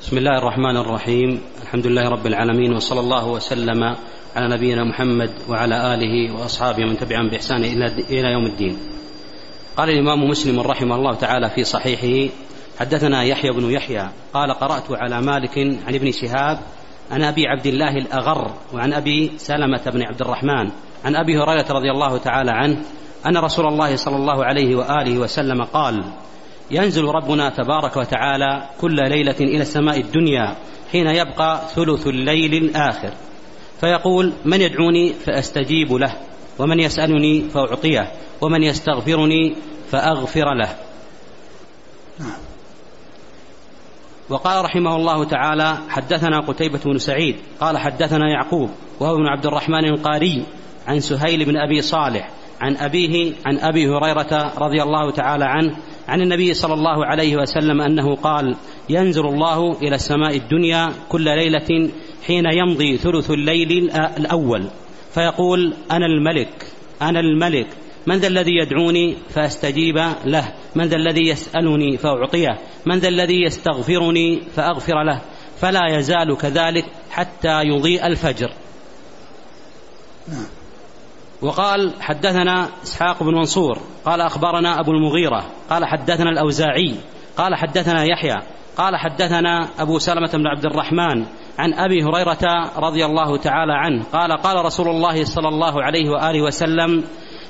بسم الله الرحمن الرحيم. الحمد لله رب العالمين وصلى الله وسلم على نبينا محمد وعلى آله وأصحابه من تبعهم بإحسان إلى يوم الدين. قال الإمام مسلم رحمه الله تعالى في صحيحه حدثنا يحيى بن يحيى قال قرأت على مالك عن ابن شهاب عن أبي عبد الله الأغر وعن أبي سلمة بن عبد الرحمن عن أبي هريرة رضي الله تعالى عنه أن رسول الله صلى الله عليه وآله وسلم قال ينزل ربنا تبارك وتعالى كل ليلة إلى السماء الدنيا حين يبقى ثلث الليل الآخر. فيقول من يدعوني فأستجيب له ومن يسألني فأعطيه ومن يستغفرني فأغفر له. وقال رحمه الله تعالى حدثنا قتيبة بن سعيد قال حدثنا يعقوب وهو بن عبد الرحمن القاري عن سهيل بن أبي صالح عن أبيه عن أبي هريرة رضي الله تعالى عنه عن النبي صلى الله عليه وسلم أنه قال ينزل الله إلى السماء الدنيا كل ليلة حين يمضي ثلث الليل الأول. فيقول أنا الملك أنا الملك. من ذا الذي يدعوني فأستجيب له. من ذا الذي يسألني فأعطيه. من ذا الذي يستغفرني فأغفر له. فلا يزال كذلك حتى يضيء الفجر. نعم. وقال حدثنا إسحاق بن منصور قال أخبرنا أبو المغيرة قال حدثنا الأوزاعي قال حدثنا يحيى قال حدثنا أبو سلمة بن عبد الرحمن عن أبي هريرة رضي الله تعالى عنه قال قال رسول الله صلى الله عليه وآله وسلم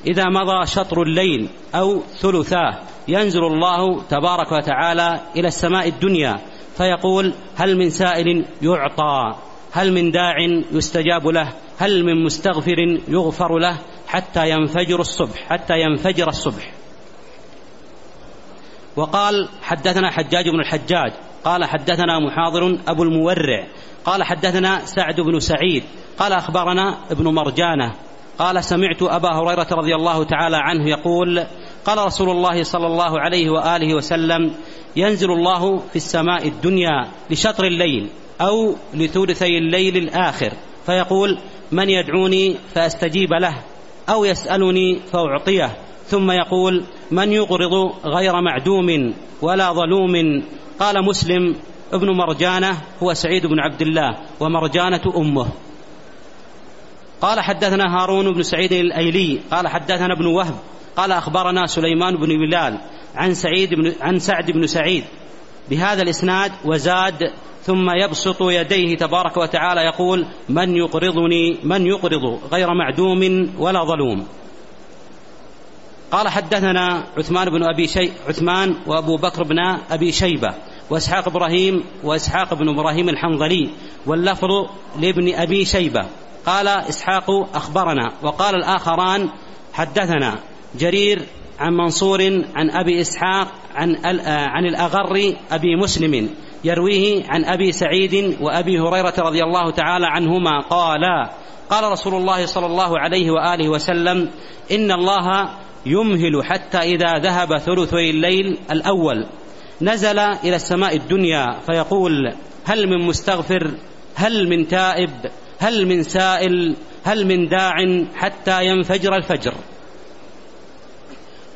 إذا مضى شطر الليل أو ثلثاه ينزل الله تبارك وتعالى إلى السماء الدنيا فيقول هل من سائل يعطى هل من داع يستجاب له هل من مستغفر يغفر له حتى ينفجر الصبح حتى ينفجر الصبح؟ وقال حدثنا حجاج بن الحجاج قال حدثنا محاضر أبو المورع قال حدثنا سعد بن سعيد قال أخبرنا ابن مرجانة قال سمعت أبا هريرة رضي الله تعالى عنه يقول قال رسول الله صلى الله عليه وآله وسلم ينزل الله في السماء الدنيا لشطر الليل أو لثلثي الليل الآخر. فيقول من يدعوني فاستجيب له أو يسألني فأعطيه. ثم يقول من يقرض غير معدوم ولا ظلوم. قال مسلم ابن مرجانة هو سعيد بن عبد الله ومرجانة أمه. قال حدثنا هارون بن سعيد الأيلي قال حدثنا ابن وهب قال أخبرنا سليمان بن بلال عن سعيد بن عن سعد بن سعيد. بهذا الإسناد وزاد ثم يبسط يديه تبارك وتعالى يقول من يقرضني من يقرض غير معدوم ولا ظلوم. قال حدثنا عثمان بن أبي شي عثمان وأبو بكر بن أبي شيبة وإسحاق إبراهيم وإسحاق بن إبراهيم الحنظلي واللفظ لابن أبي شيبة. قال إسحاق أخبرنا وقال الآخران حدثنا جرير عن منصور عن أبي إسحاق عن عن الأغر أبي مسلم. يرويه عن أبي سعيد وأبي هريرة رضي الله تعالى عنهما. قالا قال رسول الله صلى الله عليه وآله وسلم إن الله يمهل حتى إذا ذهب ثلثي الليل الأول. نزل إلى السماء الدنيا فيقول هل من مستغفر؟ هل من تائب؟ هل من سائل؟ هل من داع حتى ينفجر الفجر؟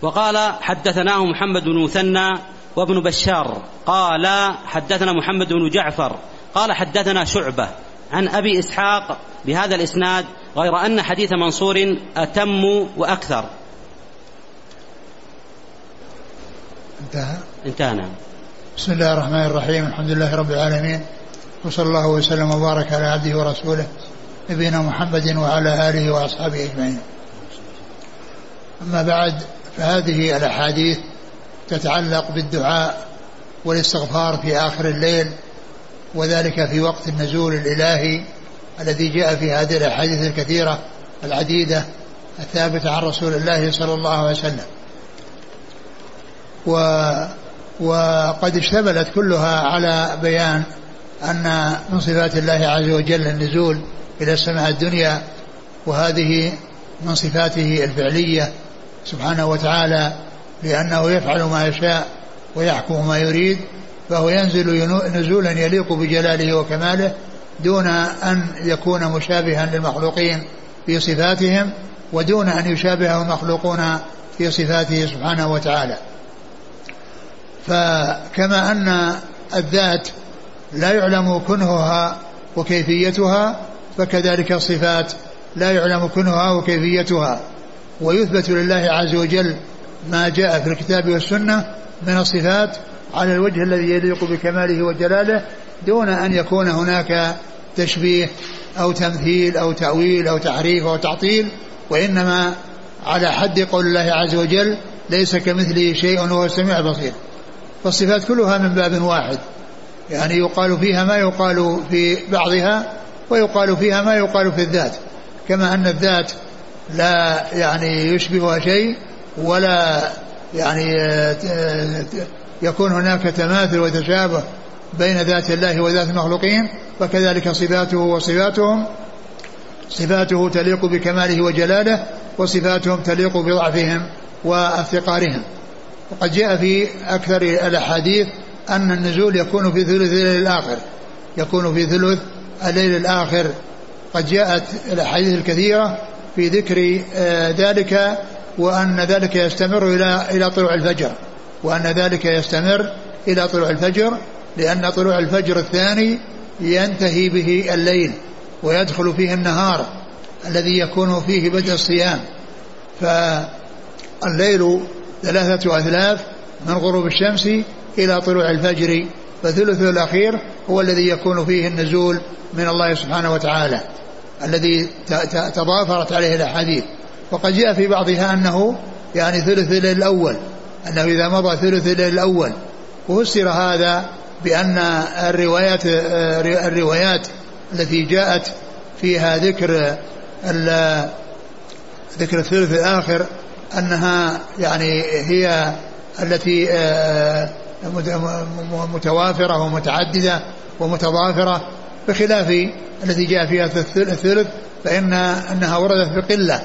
وقال حدثناه محمد بن مثنى وابن بشار قال حدثنا محمد بن جعفر قال حدثنا شعبة عن أبي إسحاق بهذا الإسناد غير أن حديث منصور أتم وأكثر. انتهى؟ انتهى نعم. بسم الله الرحمن الرحيم الحمد لله رب العالمين وصلى الله وسلم وبارك على عبده ورسوله نبينا محمد وعلى آله وأصحابه أجمعين. أما بعد فهذه الأحاديث تتعلق بالدعاء والاستغفار في آخر الليل وذلك في وقت النزول الإلهي الذي جاء في هذه الأحاديث الكثيرة العديدة الثابتة عن رسول الله صلى الله عليه وسلم. و وقد اشتملت كلها على بيان أن من صفات الله عز وجل النزول إلى السماء الدنيا وهذه من صفاته الفعلية سبحانه وتعالى لأنه يفعل ما يشاء ويحكم ما يريد فهو ينزل نزولا يليق بجلاله وكماله دون أن يكون مشابها للمخلوقين في صفاتهم ودون أن يشابهه المخلوقون في صفاته سبحانه وتعالى. فكما أن الذات لا يعلم كنهها وكيفيتها فكذلك الصفات لا يعلم كنهها وكيفيتها. ويثبت لله عز وجل ما جاء في الكتاب والسنة من الصفات على الوجه الذي يليق بكماله وجلاله دون أن يكون هناك تشبيه أو تمثيل أو تأويل أو تحريف أو تعطيل وإنما على حد قول الله عز وجل ليس كمثله شيء وهو السميع البصير. فالصفات كلها من باب واحد يعني يقال فيها ما يقال في بعضها ويقال فيها ما يقال في الذات كما أن الذات لا يعني يشبهها شيء ولا يعني يكون هناك تماثل وتشابه بين ذات الله وذات المخلوقين فكذلك صفاته وصفاتهم. صفاته تليق بكماله وجلاله وصفاتهم تليق بضعفهم وافتقارهم وقد جاء في أكثر الأحاديث أن النزول يكون في ثلث الليل الآخر. يكون في ثلث الليل الآخر. قد جاءت الأحاديث الكثيرة في ذكر آه، ذلك وأن ذلك يستمر إلى إلى طلوع الفجر وأن ذلك يستمر إلى طلوع الفجر لأن طلوع الفجر الثاني ينتهي به الليل ويدخل فيه النهار الذي يكون فيه بدء الصيام. فالليل ثلاثة أثلاث من غروب الشمس إلى طلوع الفجر فثلثه الأخير هو الذي يكون فيه النزول من الله سبحانه وتعالى. الذي تضافرت عليه الأحاديث. وقد جاء في بعضها أنه يعني ثلث الليل الأول أنه إذا مضى ثلث الليل الأول وفسر هذا بأن الروايات الروايات التي جاءت فيها ذكر ذكر الثلث الآخر أنها يعني هي التي آه، متوافرة ومتعددة ومتضافرة. بخلاف التي جاء فيها الثلث فإن أنها وردت بقلة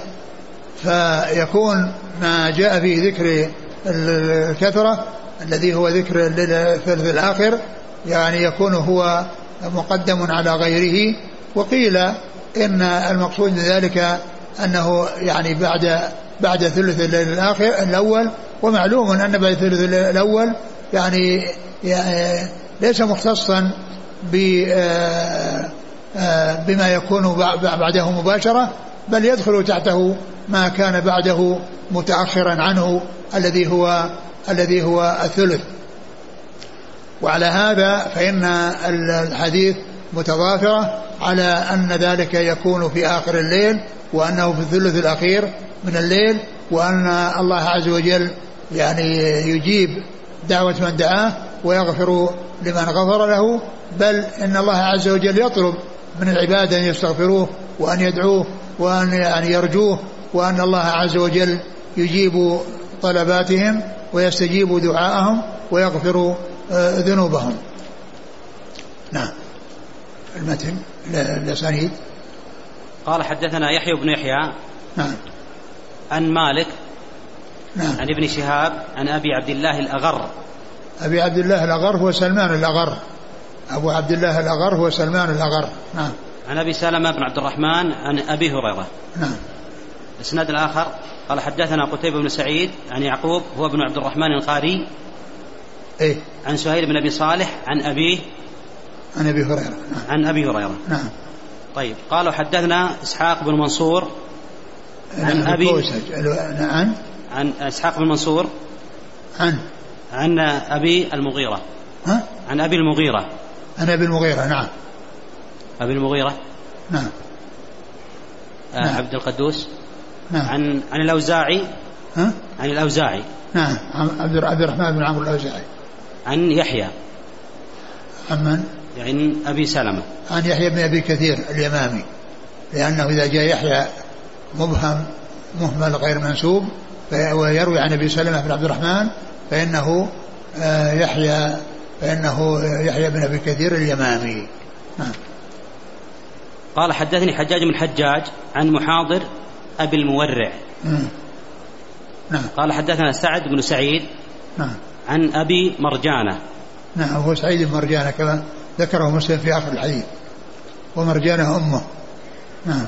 فيكون ما جاء فيه ذكر الكثرة الذي هو ذكر الثلث الآخر يعني يكون هو مقدم على غيره. وقيل إن المقصود من ذلك أنه يعني بعد بعد ثلث الليل الآخر الأول ومعلوم أن بعد ثلث الليل الأول يعني, يعني ليس مختصا بما يكون بعده مباشرة بل يدخل تحته ما كان بعده متأخرا عنه الذي هو الذي هو الثلث. وعلى هذا فإن الحديث متضافرة على أن ذلك يكون في آخر الليل وأنه في الثلث الأخير من الليل وأن الله عز وجل يعني يجيب دعوة من دعاه ويغفر لمن غفر له بل إن الله عز وجل يطلب من العباد أن يستغفروه وأن يدعوه وأن يعني يرجوه وأن الله عز وجل يجيب طلباتهم ويستجيب دعاءهم ويغفر آه، ذنوبهم. نعم. المتن الأسانيد. قال حدثنا يحيى بن يحيى نعم. عن مالك نعم. عن ابن شهاب عن أبي عبد الله الأغر أبي عبد الله الأغر هو سلمان الأغر. أبو عبد الله الأغر هو سلمان الأغر. نعم. عن أبي سلمة بن عبد الرحمن عن أبي هريرة. نعم. الإسناد الآخر قال حدثنا قتيبة بن سعيد عن يعقوب هو ابن عبد الرحمن القاري. إيه؟ عن سهيل بن أبي صالح عن أبيه. عن أبي هريرة. نعم. عن أبي هريرة. نعم. طيب. قالوا حدثنا إسحاق بن منصور عن أبي. عن عن إسحاق بن منصور. عن عن أبي المغيرة. ها؟ عن أبي المغيرة. عن أبي المغيرة نعم. أبي المغيرة. نعم, آه نعم. عبد القدوس. نعم. عن عن الأوزاعي. ها؟ عن الأوزاعي. نعم. عبد الرحمن بن عمرو الأوزاعي. عن يحيى. عن من؟ عن أبي سلمة. عن يحيى بن أبي كثير اليمامي. لأنه إذا جاء يحيى مبهم مهمل غير منسوب ويروي عن أبي سلمة بن عبد الرحمن فإنه آه، يحيى فإنه يحيى بن أبي كثير اليمامي. نعم قال حدثني حجاج بن حجاج عن محاضر أبي المورع. نعم. قال حدثنا سعد بن سعيد نعم عن أبي مرجانة. نعم هو سعيد بن مرجانة كما ذكره مسلم في آخر الحديث. ومرجانة أمه. نعم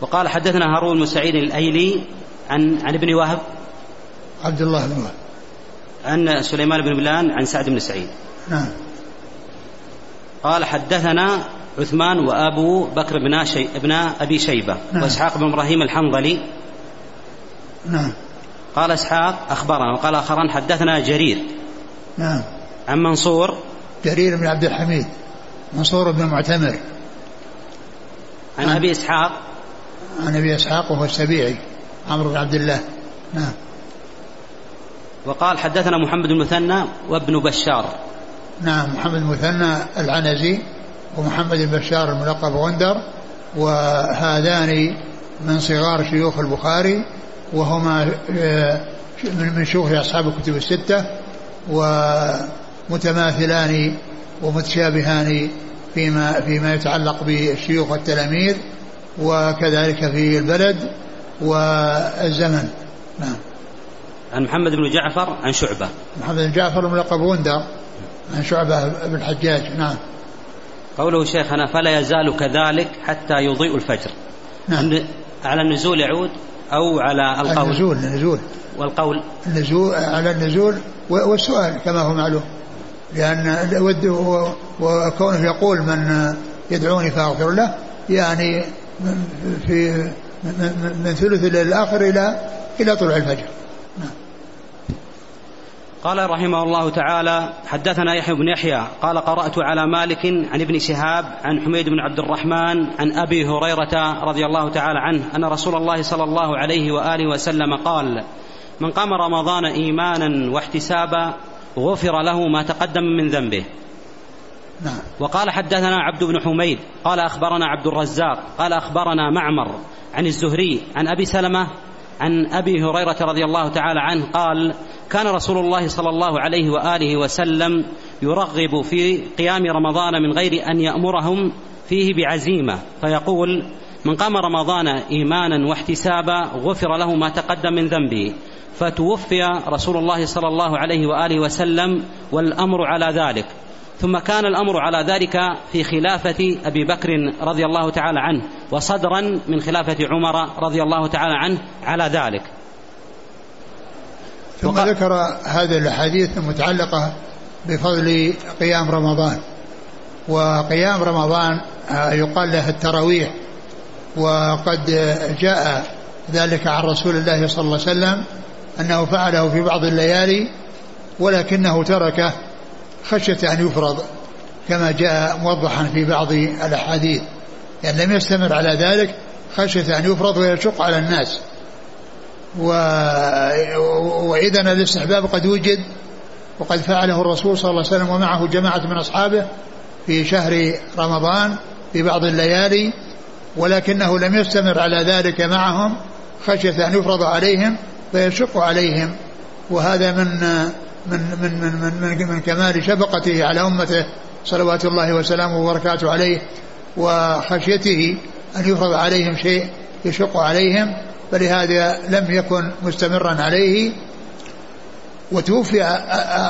وقال حدثنا هارون بن سعيد الأيلي عن عن ابن وهب. عبد الله بن وهب. عن سليمان بن بلان عن سعد بن سعيد. نعم. قال حدثنا عثمان وأبو بكر بن, شي... بن أبي شيبة نعم. وإسحاق بن إبراهيم الحنظلي. نعم. قال إسحاق أخبرنا وقال آخران حدثنا جرير. نعم. عن منصور. جرير بن عبد الحميد. منصور بن معتمر. عن نعم. أبي إسحاق. عن أبي إسحاق وهو السبيعي عمرو بن عبد الله. نعم. وقال حدثنا محمد بن مثنى وابن بشار. نعم محمد مثنى العنزي ومحمد بن بشار الملقب غندر وهذان من صغار شيوخ البخاري وهما آه، من شيوخ أصحاب الكتب الستة ومتماثلان ومتشابهان فيما فيما يتعلق بالشيوخ والتلاميذ وكذلك في البلد والزمن. نعم. عن محمد بن جعفر عن شعبة. محمد بن جعفر الملقب غندر عن شعبة بن الحجاج نعم. قوله شيخنا فلا يزال كذلك حتى يضيء الفجر. نعم. على النزول يعود أو على القول؟ النزول النزول. والقول؟ النزول على النزول والسؤال كما هو معلوم. لأن وكونه يقول من يدعوني فأغفر له يعني في من ثلث الليل الآخر إلى إلى طلوع الفجر. قال رحمه الله تعالى حدثنا يحيى بن يحيى قال قرأت على مالك عن ابن شهاب عن حميد بن عبد الرحمن عن أبي هريرة رضي الله تعالى عنه أن رسول الله صلى الله عليه وآله وسلم قال من قام رمضان إيمانا واحتسابا غفر له ما تقدم من ذنبه نعم. وقال حدثنا عبد بن حميد قال أخبرنا عبد الرزاق قال أخبرنا معمر عن الزهري عن أبي سلمة عن أبي هريرة رضي الله تعالى عنه قال كان رسول الله صلى الله عليه وآله وسلم يرغب في قيام رمضان من غير أن يأمرهم فيه بعزيمة فيقول من قام رمضان إيمانا واحتسابا غفر له ما تقدم من ذنبه فتوفي رسول الله صلى الله عليه وآله وسلم والأمر على ذلك. ثم كان الأمر على ذلك في خلافة أبي بكر رضي الله تعالى عنه وصدرا من خلافة عمر رضي الله تعالى عنه على ذلك. ثم وق... ذكر هذه الأحاديث المتعلقة بفضل قيام رمضان. وقيام رمضان آه، يقال له التراويح وقد جاء ذلك عن رسول الله صلى الله عليه وسلم أنه فعله في بعض الليالي ولكنه تركه خشية أن يفرض كما جاء موضحا في بعض الأحاديث. يعني لم يستمر على ذلك خشية أن يفرض ويشق على الناس. و... وإذا الاستحباب قد وجد وقد فعله الرسول صلى الله عليه وسلم ومعه جماعة من أصحابه في شهر رمضان في بعض الليالي ولكنه لم يستمر على ذلك معهم خشية أن يفرض عليهم فيشق عليهم. وهذا من من من من من, من, من كمال شفقته على أمته صلوات الله وسلامه وبركاته عليه وخشيته أن يفرض عليهم شيء يشق عليهم فلهذا لم يكن مستمرا عليه. وتوفي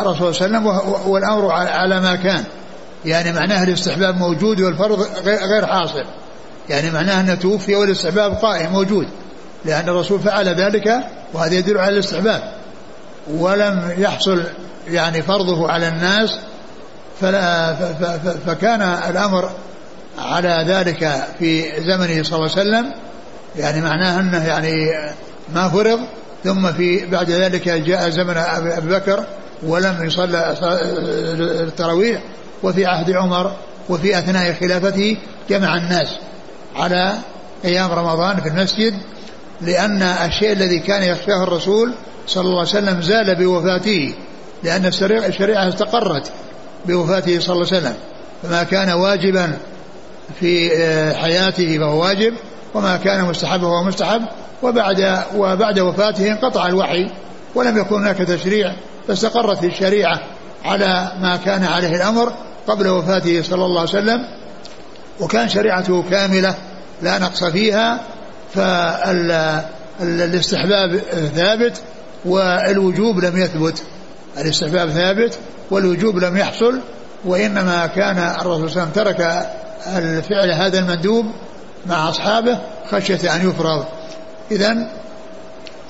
الرسول صلى الله عليه وسلم والامر على ما كان. يعني معناه الاستحباب موجود والفرض غير حاصل. يعني معناه انه توفي والاستحباب قائم موجود لأن الرسول فعل ذلك وهذا يدل على الاستحباب. ولم يحصل يعني فرضه على الناس فلا فكان الأمر على ذلك في زمنه صلى الله عليه وسلم. يعني معناه أنه يعني ما فرض ثم في بعد ذلك جاء زمن أبي بكر ولم يصلى التراويح وفي عهد عمر وفي أثناء خلافته جمع الناس على أيام رمضان في المسجد. لأن الشيء الذي كان يخشاه الرسول صلى الله عليه وسلم زال بوفاته لأن الشريعة استقرت بوفاته صلى الله عليه وسلم. فما كان واجبا في آه، حياته فهو واجب وما كان مستحبا فهو مستحب. وبعد وبعد وفاته انقطع الوحي ولم يكن هناك تشريع فاستقرت الشريعة على ما كان عليه الأمر قبل وفاته صلى الله عليه وسلم. وكان شريعته كاملة لا نقص فيها فالاستحباب ثابت والوجوب لم يثبت. الاستحباب ثابت والوجوب لم يحصل وإنما كان الرسول صلى الله عليه وسلم ترك الفعل هذا المندوب مع أصحابه خشية أن يفرض إذا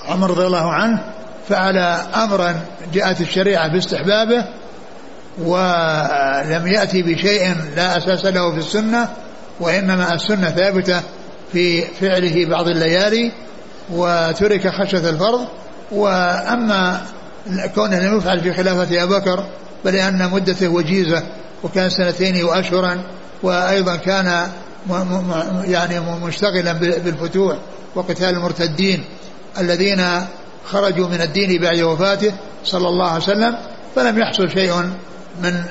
عمر رضي الله عنه فعل أمرا جاءت الشريعة باستحبابه ولم يأتي بشيء لا أساس له في السنة وإنما السنة ثابتة. في فعله بعض الليالي وترك خشية الفرض. وأما كونه لم يفعل في خلافة أبي بكر بل أن مدته وجيزة وكان سنتين وأشهرا وأيضا كان يعني مشتغلا بالفتوح وقتال المرتدين الذين خرجوا من الدين بعد وفاته صلى الله عليه وسلم. فلم يحصل شيء من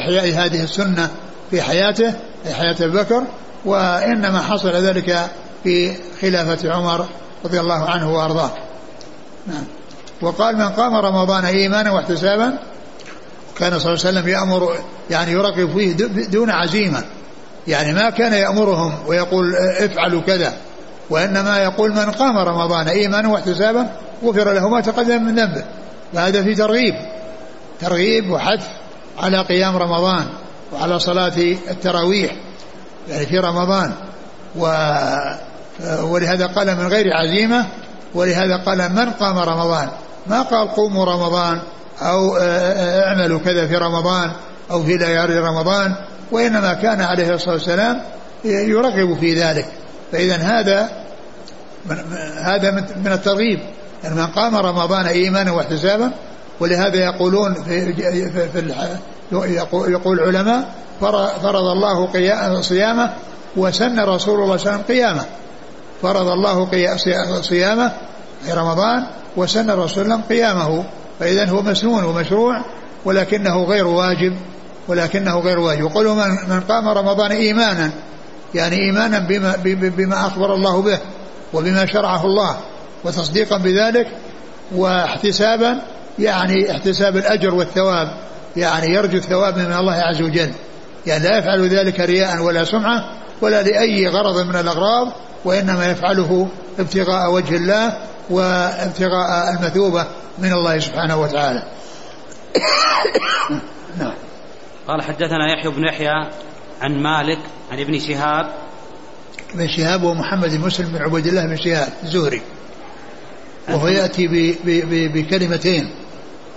إحياء هذه السنة في حياته في حياة أبي بكر. وإنما حصل ذلك في خلافة عمر رضي الله عنه وأرضاه. نعم. وقال من قام رمضان إيمانا واحتسابا كان صلى الله عليه وسلم يأمر يعني يرغب فيه دون عزيمة. يعني ما كان يأمرهم ويقول افعلوا كذا وإنما يقول من قام رمضان إيمانا واحتسابا غفر له ما تقدم من ذنبه. فهذا في ترغيب ترغيب وحث على قيام رمضان وعلى صلاة التراويح. يعني في رمضان. و ولهذا قال من غير عزيمة ولهذا قال من قام رمضان. ما قال قوموا رمضان أو اعملوا كذا في رمضان أو في ليالي رمضان وإنما كان عليه الصلاة والسلام يرغب في ذلك. فإذا هذا من هذا من الترغيب. يعني من قام رمضان إيمانا واحتسابا ولهذا يقولون في, في, في يقول العلماء فرض الله صيامه وسن رسول الله صلى الله عليه وسلم قيامه. فرض الله صيامه في رمضان وسن رسول الله قيامه. فإذا هو مسنون ومشروع ولكنه غير واجب ولكنه غير واجب. يقول من قام رمضان إيمانا يعني إيمانا بما, بما أخبر الله به وبما شرعه الله وتصديقا بذلك واحتسابا يعني احتساب الأجر والثواب. يعني يرجو الثواب من الله عز وجل. يعني لا يفعل ذلك رياء ولا سمعة ولا لأي غرض من الأغراض وإنما يفعله ابتغاء وجه الله وابتغاء المثوبة من الله سبحانه وتعالى. نعم. قال حدثنا يحيى بن يحيى عن مالك عن ابن شهاب. ابن شهاب ومحمد بن مسلم بن عبد الله بن شهاب الزهري. وهو يأتي بكلمتين.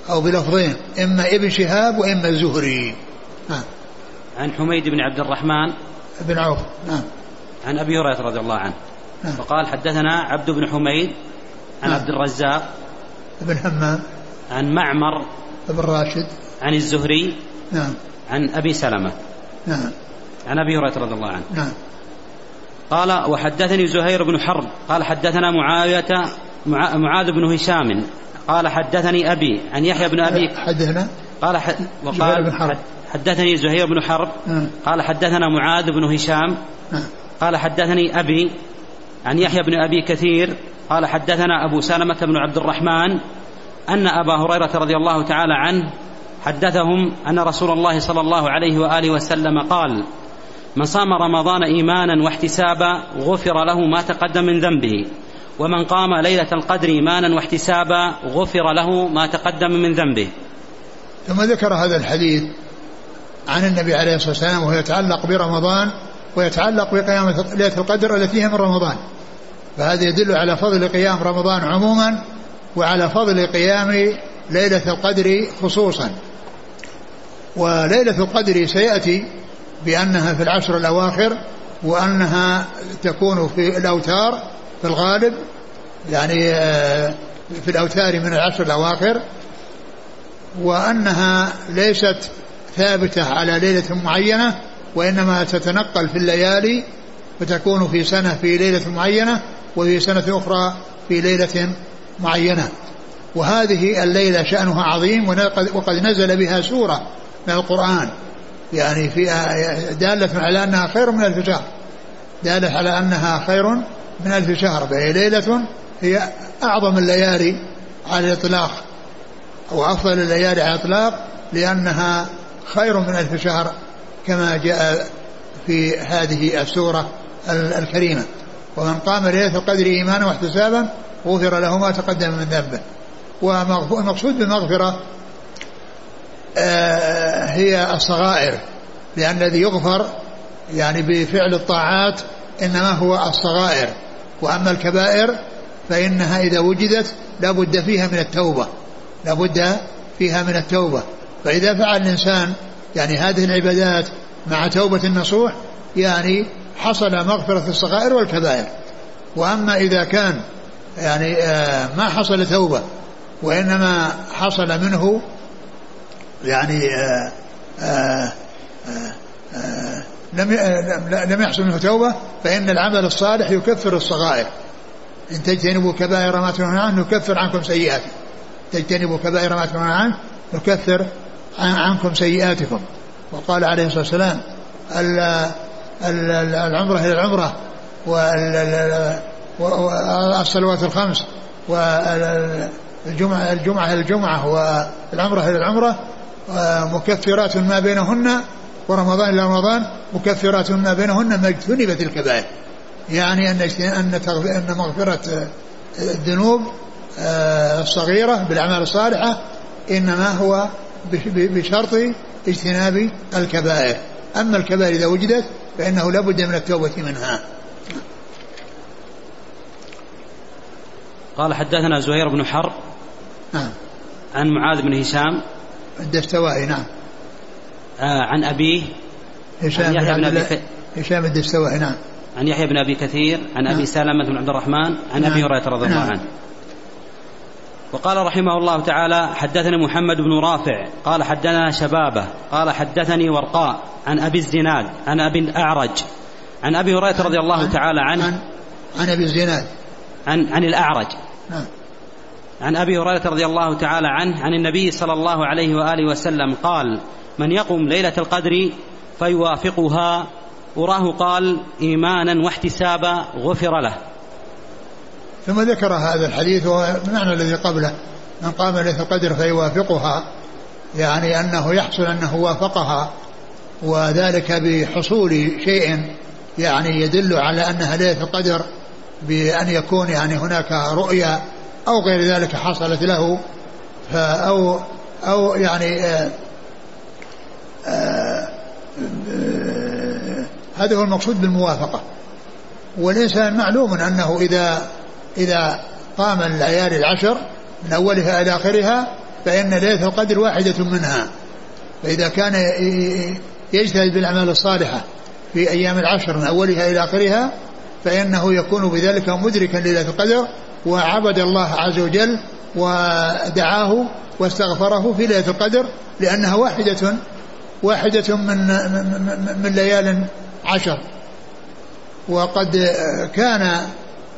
أو بلفظين إما ابن شهاب وإما الزهري نعم. عن حميد بن عبد الرحمن. بن عوف نعم. عن أبي هريرة رضي الله عنه. نعم. وقال حدثنا عبد بن حميد عن نعم. عبد الرزاق. بن همام عن معمر. بن راشد. عن الزهري. نعم. عن أبي سلمة. نعم. عن أبي هريرة رضي الله عنه. نعم. قال وحدثني زهير بن حرب. قال حدثنا معاوية معاذ بن هشام. قال حدثني أبي عن يحيى بن أبي حدثنا قال حد وقال بن حرب. حدثني زهير بن حرب. نعم. قال حدثنا معاذ بن هشام. نعم. قال حدثني أبي عن يحيى بن أبي كثير. قال حدثنا أبو سلمة بن عبد الرحمن أن أبا هريرة رضي الله تعالى عنه حدثهم أن رسول الله صلى الله عليه وآله وسلم قال من صام رمضان إيمانا واحتسابا غفر له ما تقدم من ذنبه. ومن قام ليلة القدر إيمانا واحتسابا غفر له ما تقدم من ذنبه. ثم ذكر هذا الحديث عن النبي عليه الصلاة والسلام وهو يتعلق برمضان ويتعلق بقيام ليلة القدر التي هي من رمضان. فهذا يدل على فضل قيام رمضان عموما وعلى فضل قيام ليلة القدر خصوصا. وليلة القدر سيأتي بأنها في العشر الأواخر وأنها تكون في الأوتار في الغالب يعني آه، في الأوتار من العشر الأواخر وأنها ليست ثابتة على ليلة معينة وإنما تتنقل في الليالي فتكون في سنة في ليلة معينة وفي سنة أخرى في ليلة معينة. وهذه الليلة شأنها عظيم وقد نزل بها سورة من القرآن. يعني في دالة على أنها خير من ألف شهر. دالة على أنها خير من ألف شهر فهي ليلة هي أعظم الليالي على الإطلاق أو أفضل الليالي على الإطلاق لأنها خير من ألف شهر كما جاء في هذه السورة الكريمة. ومن قام ليلة القدر إيمانا واحتسابا غفر له ما تقدم من ذنبه. والمقصود بالمغفرة آه، هي الصغائر لأن الذي يغفر يعني بفعل الطاعات إنما هو الصغائر وأما الكبائر فإنها إذا وجدت لا بد فيها من التوبة لا بد فيها من التوبة. فإذا فعل الإنسان يعني هذه العبادات مع توبة النصوح يعني حصل مغفرة الصغائر والكبائر. وأما إذا كان يعني آه، ما حصل توبة وإنما حصل منه يعني آه، آآ لم لم يحصل منه توبة فإن العمل الصالح يكفر الصغائر. إن تجتنبوا كبائر ما تنهون عنه نكفر عنكم سيئاتكم. تجتنبوا كبائر ما تنهون عنه نكفر عنكم سيئاتكم. وقال عليه الصلاة والسلام العمرة إلى العمرة والصلوات الخمس والجمعة الجمعة الجمعة والعمرة إلى العمرة مكفرات ما بينهن ورمضان إلى رمضان مكفرات ما بينهن ما اجتنبت الكبائر. يعني أن أن أن مغفرة الذنوب آه، الصغيرة بالأعمال الصالحة إنما هو بشرط اجتناب الكبائر. أما الكبائر إذا وجدت فإنه لا بد من التوبة منها. قال حدثنا زهير بن حرب نعم. عن معاذ بن هشام. الدستوائي نعم. آه عن أبيه هشام بن أبي هشام الدستوائي نعم عن يحيى بن أبي كثير عن نعم. أبي سلمة بن عبد الرحمن عن نعم. أبي هريرة رضي الله نعم. عنه وقال رحمه الله تعالى حدثني محمد بن رافع قال حدثنا شبابة قال حدثني ورقاء عن أبي الزناد عن أبي الأعرج عن أبي هريرة رضي الله تعالى عنه عن, عن أبي الزناد عن عن الأعرج نعم عن أبي هريرة رضي الله تعالى عنه عن النبي صلى الله عليه وآله وسلم قال من يقم ليلة القدر فيوافقها. وراه قال إيمانا واحتسابا غفر له. ثم ذكر هذا الحديث ومعنى الذي قبله من قام ليلة القدر فيوافقها يعني أنه يحصل أنه وافقها وذلك بحصول شيء يعني يدل على أنها ليلة القدر بأن يكون يعني هناك رؤيا أو غير ذلك حصلت له أو أو يعني آه، آآ آه، هذا هو المقصود بالموافقة. والإنسان معلوم أنه اذا إذا قام الليالي العشر من أولها إلى آخرها فإن ليلة القدر واحدة منها. فإذا كان يجتهد بالأعمال الصالحة في أيام العشر من أولها إلى آخرها فإنه يكون بذلك مدركا ليلة القدر وعبد الله عز وجل ودعاه واستغفره في ليلة القدر لأنها واحدة واحدة من من ليال عشر. وقد كان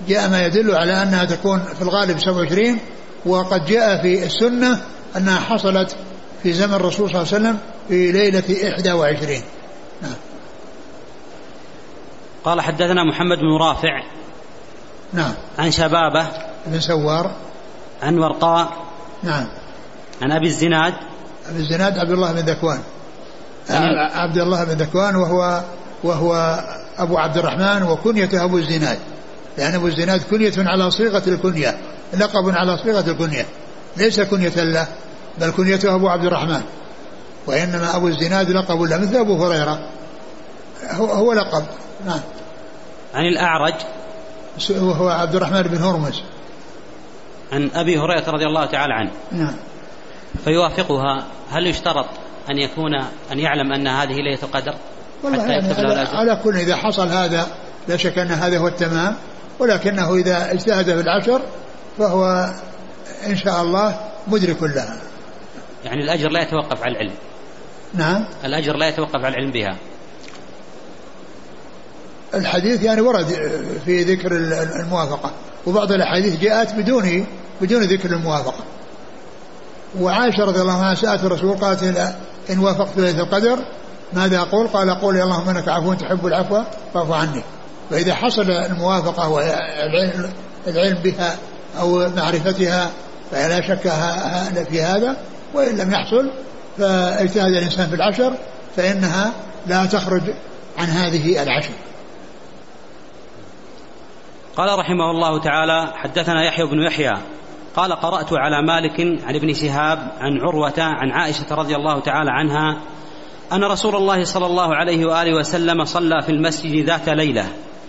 جاء ما يدل على أنها تكون في الغالب 27 وقد جاء في السنة أنها حصلت في زمن الرسول صلى الله عليه وسلم في ليلة 21 نعم. قال حدثنا محمد بن رافع نعم. عن شبابه. بن سوار. عن ورقاء. نعم. عن أبي الزناد. أبي الزناد عبد الله بن ذكوان. عبد الله بن ذكوان وهو وهو أبو عبد الرحمن وكنيته أبو الزناد. لأن أبو الزناد كنية على صيغة الكنية. لقب على صيغة الكنية. ليس كنية له بل كنيته أبو عبد الرحمن. وإنما أبو الزناد لقب له مثل أبو هريرة. هو, هو لقب. نعم. عن الأعرج. وهو عبد الرحمن بن هرمز. عن أبي هريرة رضي الله تعالى عنه. نعم. فيوافقها هل يشترط أن يكون أن يعلم أن هذه ليلة القدر؟ والله يعني على, على كل إذا حصل هذا لا شك أن هذا هو التمام. ولكنه إذا اجتهد في العشر فهو إن شاء الله مدرك لها. يعني الأجر لا يتوقف على العلم. نعم. الأجر لا يتوقف على العلم بها. الحديث يعني ورد في ذكر الموافقة وبعض الأحاديث جاءت بدون بدون ذكر الموافقة. وعائشة رضي الله عنها سألت الرسول قالت إن وافقت ليلة القدر ماذا أقول؟ قال قول اللهم إنك عفو تحب العفو فاعف عني. فإذا حصل الموافقة والعلم بها أو معرفتها فلا شك في هذا وإن لم يحصل فاجتهد الإنسان في العشر فإنها لا تخرج عن هذه العشر. قال رحمه الله تعالى حدثنا يحيى بن يحيى قال قرأت على مالك عن ابن شهاب عن عروة عن عائشة رضي الله تعالى عنها أن رسول الله صلى الله عليه وآله وسلم صلى في المسجد ذات ليلة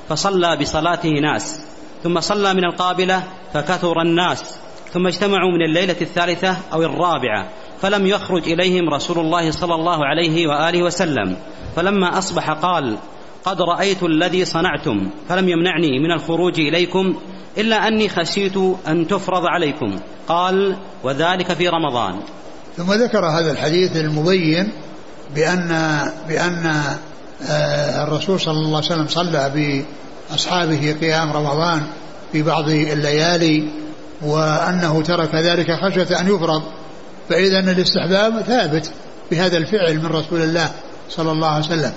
فصلى بصلاته ناس ثم صلى من القابلة فكثر الناس ثم اجتمعوا من الليلة الثالثة أو الرابعة فلم يخرج إليهم رسول الله صلى الله عليه وآله وسلم فلما أصبح قال قد رأيت الذي صنعتم فلم يمنعني من الخروج إليكم إلا أني خشيت أن تفرض عليكم. قال وذلك في رمضان. ثم ذكر هذا الحديث المبين بأن بأن آه، الرسول صلى الله عليه وسلم صلى بأصحابه قيام رمضان في بعض الليالي وأنه ترك ذلك خشية أن يفرض. فإذا الاستحباب ثابت بهذا الفعل من رسول الله صلى الله عليه وسلم.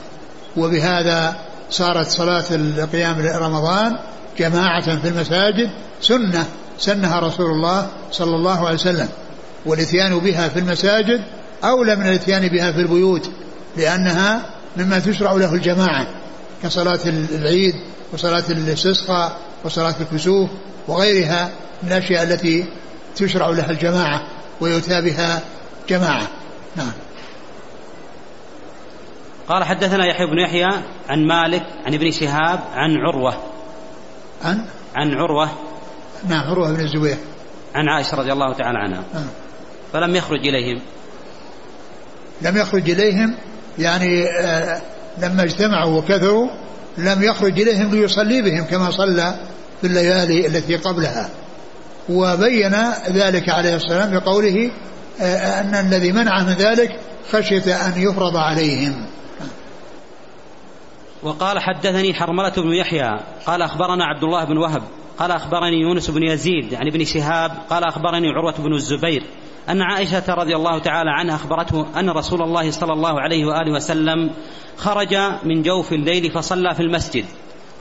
وبهذا صارت صلاة القيام رمضان جماعة في المساجد سنة سنها رسول الله صلى الله عليه وسلم. والإتيان بها في المساجد أولى من الإتيان بها في البيوت لأنها مما تشرع له الجماعة كصلاة العيد وصلاة الاستسقاء وصلاة الكسوف وغيرها من الأشياء التي تشرع لها الجماعة ويؤتى بها جماعة. نعم. قال حدثنا يحيى بن يحيى عن مالك عن ابن شهاب عن عروة. عن؟ عن عروة. نعم عروة بن الزبير. عن عائشة رضي الله تعالى عنها. نعم. فلم يخرج إليهم. لم يخرج إليهم يعني آه لما اجتمعوا وكثروا لم يخرج إليهم ليصلي بهم كما صلى في الليالي التي قبلها. وبين ذلك عليه الصلاة والسلام بقوله آه أن الذي منع من ذلك خشية أن يفرض عليهم. وقال حدثني حرملة بن يحيى قال أخبرنا عبد الله بن وهب قال أخبرني يونس بن يزيد عن ابن شهاب قال أخبرني عروة بن الزبير أن عائشة رضي الله تعالى عنها أخبرته أن رسول الله صلى الله عليه وآله وسلم خرج من جوف الليل فصلى في المسجد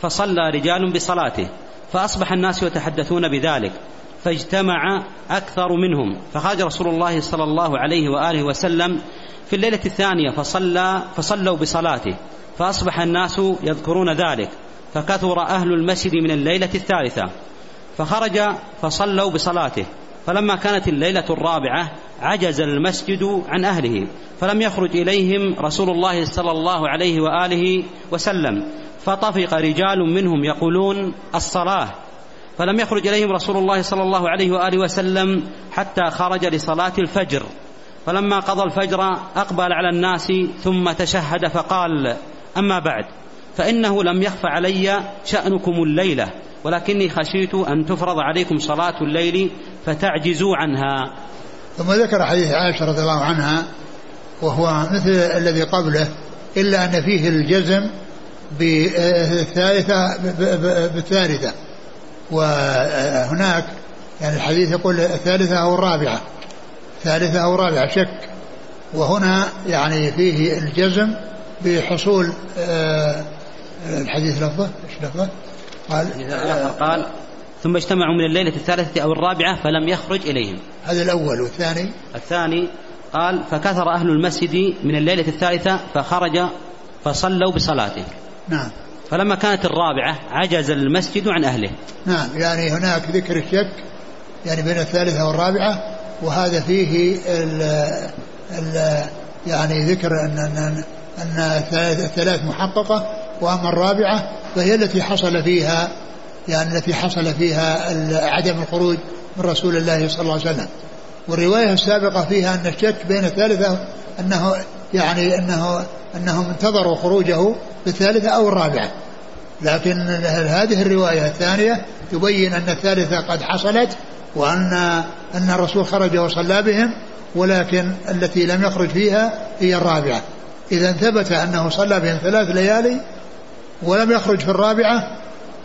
فصلى رجال بصلاته فأصبح الناس يتحدثون بذلك فاجتمع أكثر منهم فخرج رسول الله صلى الله عليه وآله وسلم في الليلة الثانية فصلى فصلوا بصلاته فأصبح الناس يذكرون ذلك فكثر أهل المسجد من الليلة الثالثة فخرج فصلوا بصلاته فلما كانت الليلة الرابعة عجز المسجد عن أهله فلم يخرج إليهم رسول الله صلى الله عليه وآله وسلم فطفق رجال منهم يقولون الصلاة فلم يخرج إليهم رسول الله صلى الله عليه وآله وسلم حتى خرج لصلاة الفجر فلما قضى الفجر أقبل على الناس ثم تشهد فقال أما بعد فإنه لم يخف علي شأنكم الليلة ولكني خشيت أن تفرض عليكم صلاة الليل فتعجزوا عنها. ثم ذكر حديث عائشة رضي الله عنها وهو مثل الذي قبله إلا أن فيه الجزم بالثالثة بالثالثة. وهناك يعني الحديث يقول الثالثة أو الرابعة. ثالثة أو رابعة شك. وهنا يعني فيه الجزم بحصول آه، الحديث لفظه إيش لفظه؟ قال قال ثم اجتمعوا من الليلة الثالثة أو الرابعة فلم يخرج إليهم. هذا الأول والثاني؟ الثاني قال فكثر أهل المسجد من الليلة الثالثة فخرج فصلوا بصلاته. نعم. فلما كانت الرابعة عجز المسجد عن أهله. نعم يعني هناك ذكر الشك يعني بين الثالثة والرابعة وهذا فيه ال ال يعني ذكر أن, أن, الثلاث محققة وأما الرابعة فهي التي حصل فيها يعني التي حصل فيها عدم الخروج من رسول الله صلى الله عليه وسلم. والرواية السابقة فيها أن الشك بين الثالثة أنه يعني أنه أنهم انتظروا خروجه في الثالثة أو الرابعة. لكن هذه الرواية الثانية تبين أن الثالثة قد حصلت وأن أن الرسول خرج وصلى بهم ولكن التي لم يخرج فيها هي الرابعة؟ إذا ثبت أنه صلى بهم ثلاث ليالي ولم يخرج في الرابعة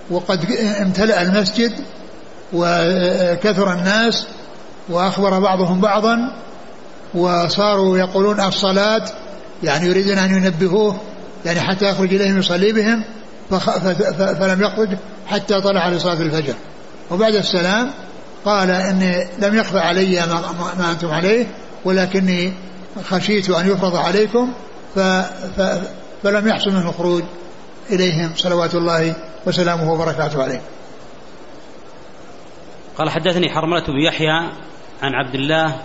وقد امتلأ المسجد وكثر الناس وأخبر بعضهم بعضا وصاروا يقولون الصلاة يعني يريدون أن ينبهوه يعني حتى يخرج إليهم يصلي بهم فلم يخرج حتى طلع لصلاة الفجر. وبعد السلام قال إني لم يخفى علي ما, ما أنتم عليه ولكني خشيت أن يفرض عليكم ف ف فلم يحصل منه الخروج إليهم صلوات الله وسلامه وبركاته عليه. قال حدثني حرملة بن يحيى عن عبد الله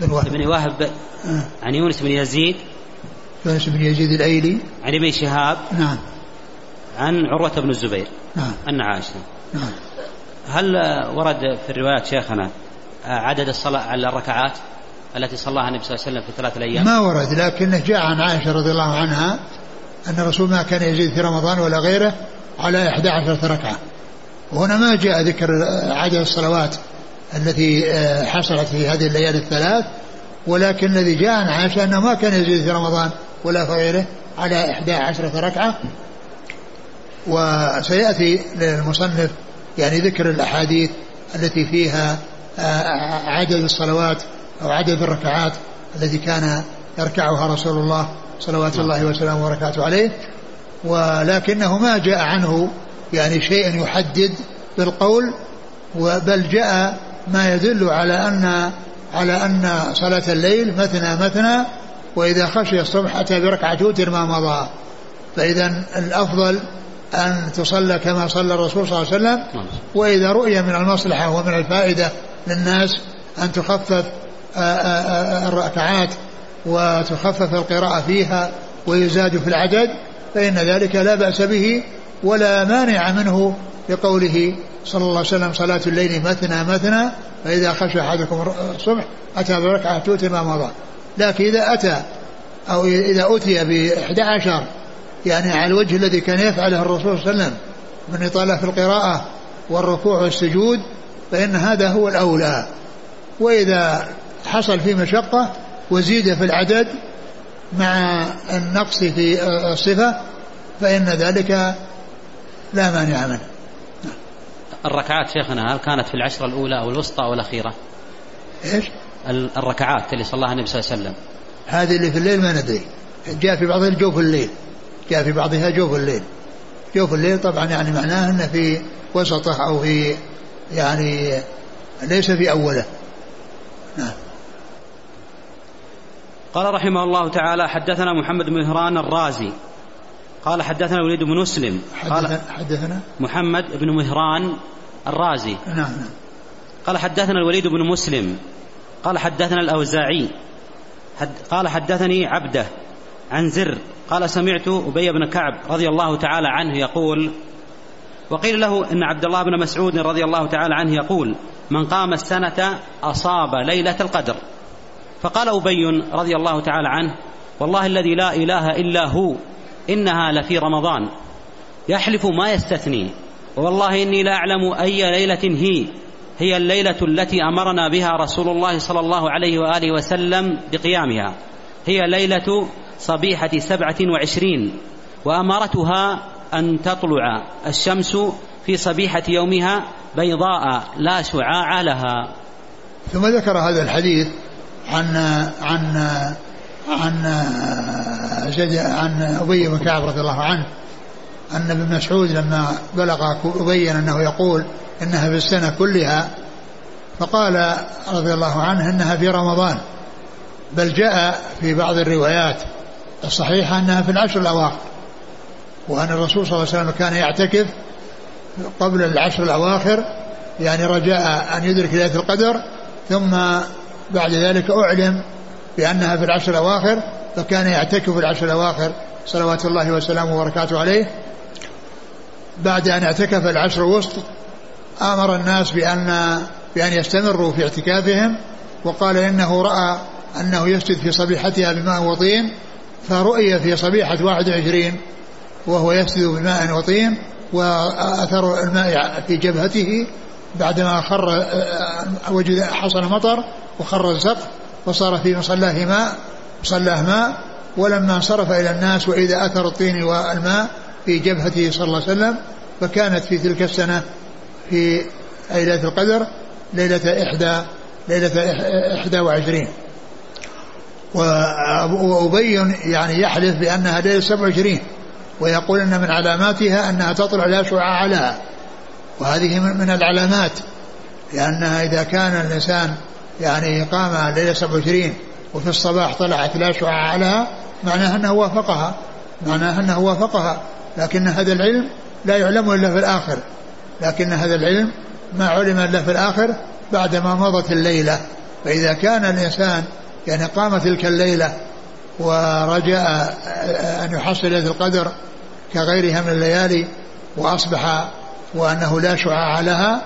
بن وهب, بن وهب آه. عن يونس بن يزيد. يونس بن يزيد الأيلي. عن ابن شهاب. نعم. عن عروة بن الزبير. نعم. أن عائشة. نعم. هل ورد في الروايات شيخنا عدد الصلاة على الركعات؟ التي صلاها النبي صلى الله عليه وسلم في ثلاثة الأيام. ما ورد لكنه جاء عن عائشة رضي الله عنها أن الرسول ما كان يزيد في رمضان ولا غيره على 11 ركعة. وهنا ما جاء ذكر عدد الصلوات التي آه، حصلت في هذه الليالي الثلاث ولكن الذي جاء عن عائشة أنه ما كان يزيد في رمضان ولا في غيره على 11 ركعة. وسيأتي للمصنف يعني ذكر الأحاديث التي فيها آه، عدد الصلوات أو عدد الركعات التي كان يركعها رسول الله صلوات نعم. الله وسلامه وبركاته عليه. ولكنه ما جاء عنه يعني شيء يحدد بالقول بل جاء ما يدل على أن على أن صلاة الليل مثنى مثنى وإذا خشي الصبح أتى بركعة توتر ما مضى. فإذا الأفضل أن تصلى كما صلى الرسول صلى الله عليه وسلم وإذا رؤي من المصلحة ومن الفائدة للناس أن تخفف الركعات وتخفف القراءة فيها ويزاد في العدد فإن ذلك لا بأس به ولا مانع منه لقوله صلى الله عليه وسلم صلاة الليل مثنى مثنى فإذا خشى أحدكم الصبح أتى بركعة توتر ما مضى. لكن إذا أتى أو إذا أتي بإحدى عشر يعني على الوجه الذي كان يفعله الرسول صلى الله عليه وسلم من إطالة في القراءة والركوع والسجود فإن هذا هو الأولى. وإذا حصل في مشقة وزيد في العدد مع النقص في الصفة فإن ذلك لا مانع منه. الركعات شيخنا هل كانت في العشرة الأولى أو الوسطى أو الأخيرة؟ إيش؟ الركعات اللي صلاها النبي صلى الله عليه وسلم. هذه اللي في الليل ما ندري. جاء في بعضها جوف الليل. جاء في بعضها جوف الليل. جوف الليل طبعا يعني معناه أنه في وسطه أو في يعني ليس في أوله. نعم. قال رحمه الله تعالى حدثنا محمد بن مهران الرازي. قال حدثنا الوليد بن مسلم. قال حدثنا؟ محمد بن مهران الرازي. نعم نعم. قال حدثنا الوليد بن مسلم. قال حدثنا الأوزاعي. حد قال حدثني عبده عن زر. قال سمعت أبي بن كعب رضي الله تعالى عنه يقول وقيل له إن عبد الله بن مسعود رضي الله تعالى عنه يقول من قام السنة أصاب ليلة القدر. فقال أبي رضي الله تعالى عنه والله الذي لا إله إلا هو إنها لفي رمضان يحلف ما يستثني والله إني لا أعلم أي ليلة هي هي الليلة التي أمرنا بها رسول الله صلى الله عليه وآله وسلم بقيامها هي ليلة صبيحة سبعة وعشرين وأمرتها أن تطلع الشمس في صبيحة يومها بيضاء لا شعاع لها. ثم ذكر هذا الحديث عن عن عن عن أبي بن كعب رضي الله عنه أن ابن مسعود لما بلغ ابين أنه يقول إنها في السنة كلها فقال رضي الله عنه إنها في رمضان بل جاء في بعض الروايات الصحيحة إنها في العشر الأواخر وأن الرسول صلى الله عليه وسلم كان يعتكف قبل العشر الأواخر يعني رجاء أن يدرك ليلة القدر ثم بعد ذلك أعلم بأنها في العشر الأواخر فكان يعتكف في العشر الأواخر صلوات الله وسلامه وبركاته عليه. بعد أن اعتكف العشر الوسط أمر الناس بأن بأن يستمروا في اعتكافهم وقال إنه رأى أنه يسجد في صبيحتها بماء وطين فرؤي في صبيحة 21 وهو يسجد بماء وطين وأثر الماء في جبهته بعدما خر وجد حصل مطر وخر السقف وصار في مصلاة ماء مصلاة ماء ولما انصرف إلى الناس وإذا أثر الطين والماء في جبهته صلى الله عليه وسلم فكانت في تلك السنة في ليلة القدر ليلة إحدى ليلة إحدى وعشرين. وأبي يعني يحلف بأنها ليلة سبع وعشرين ويقول أن من علاماتها أنها تطلع لا شعاع لها. وهذه من العلامات لأنها إذا كان الإنسان يعني قام ليلة 27 وفي الصباح طلعت لا شعاع لها معناها أنه وافقها معناها أنه وافقها لكن هذا العلم لا يعلم إلا في الآخر. لكن هذا العلم ما علم إلا في الآخر بعدما مضت الليلة. فإذا كان الإنسان يعني قام تلك الليلة ورجاء أن يحصل ليلة القدر كغيرها من الليالي وأصبح وأنه لا شعاع لها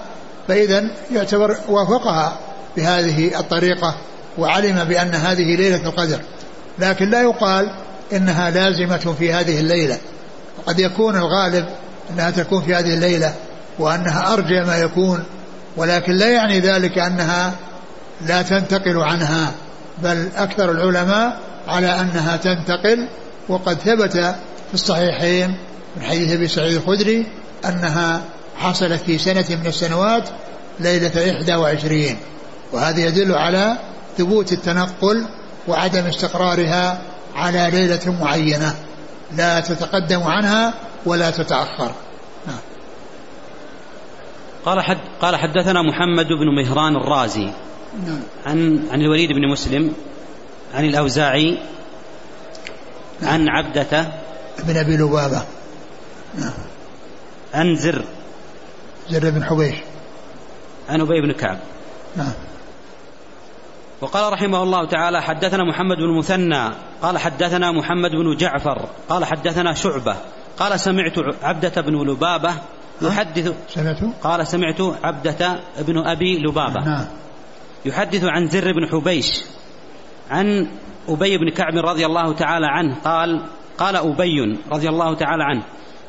فإذا يعتبر وافقها بهذه الطريقة وعلم بأن هذه ليلة القدر. لكن لا يقال إنها لازمة في هذه الليلة. وقد يكون الغالب أنها تكون في هذه الليلة وأنها أرجى ما يكون ولكن لا يعني ذلك أنها لا تنتقل عنها بل أكثر العلماء على أنها تنتقل. وقد ثبت في الصحيحين من حديث أبي سعيد الخدري أنها حصلت في سنة من السنوات ليلة إحدى وعشرين وهذا يدل على ثبوت التنقل وعدم استقرارها على ليلة معينة لا تتقدم عنها ولا تتأخر نعم. قال حد قال حدثنا محمد بن مهران الرازي نعم. عن عن الوليد بن مسلم عن الأوزاعي نعم. عن عبدة بن أبي لبابة. عن زر زر بن حبيش. عن أبي بن كعب. نعم. وقال رحمه الله تعالى حدثنا محمد بن المثنى قال حدثنا محمد بن جعفر قال حدثنا شعبة قال سمعت عبدة بن لبابة يحدث سمعت قال سمعت عبدة بن أبي لبابة. نعم. يحدث عن زر بن حبيش عن أبي بن كعب رضي الله تعالى عنه قال قال أبي رضي الله تعالى عنه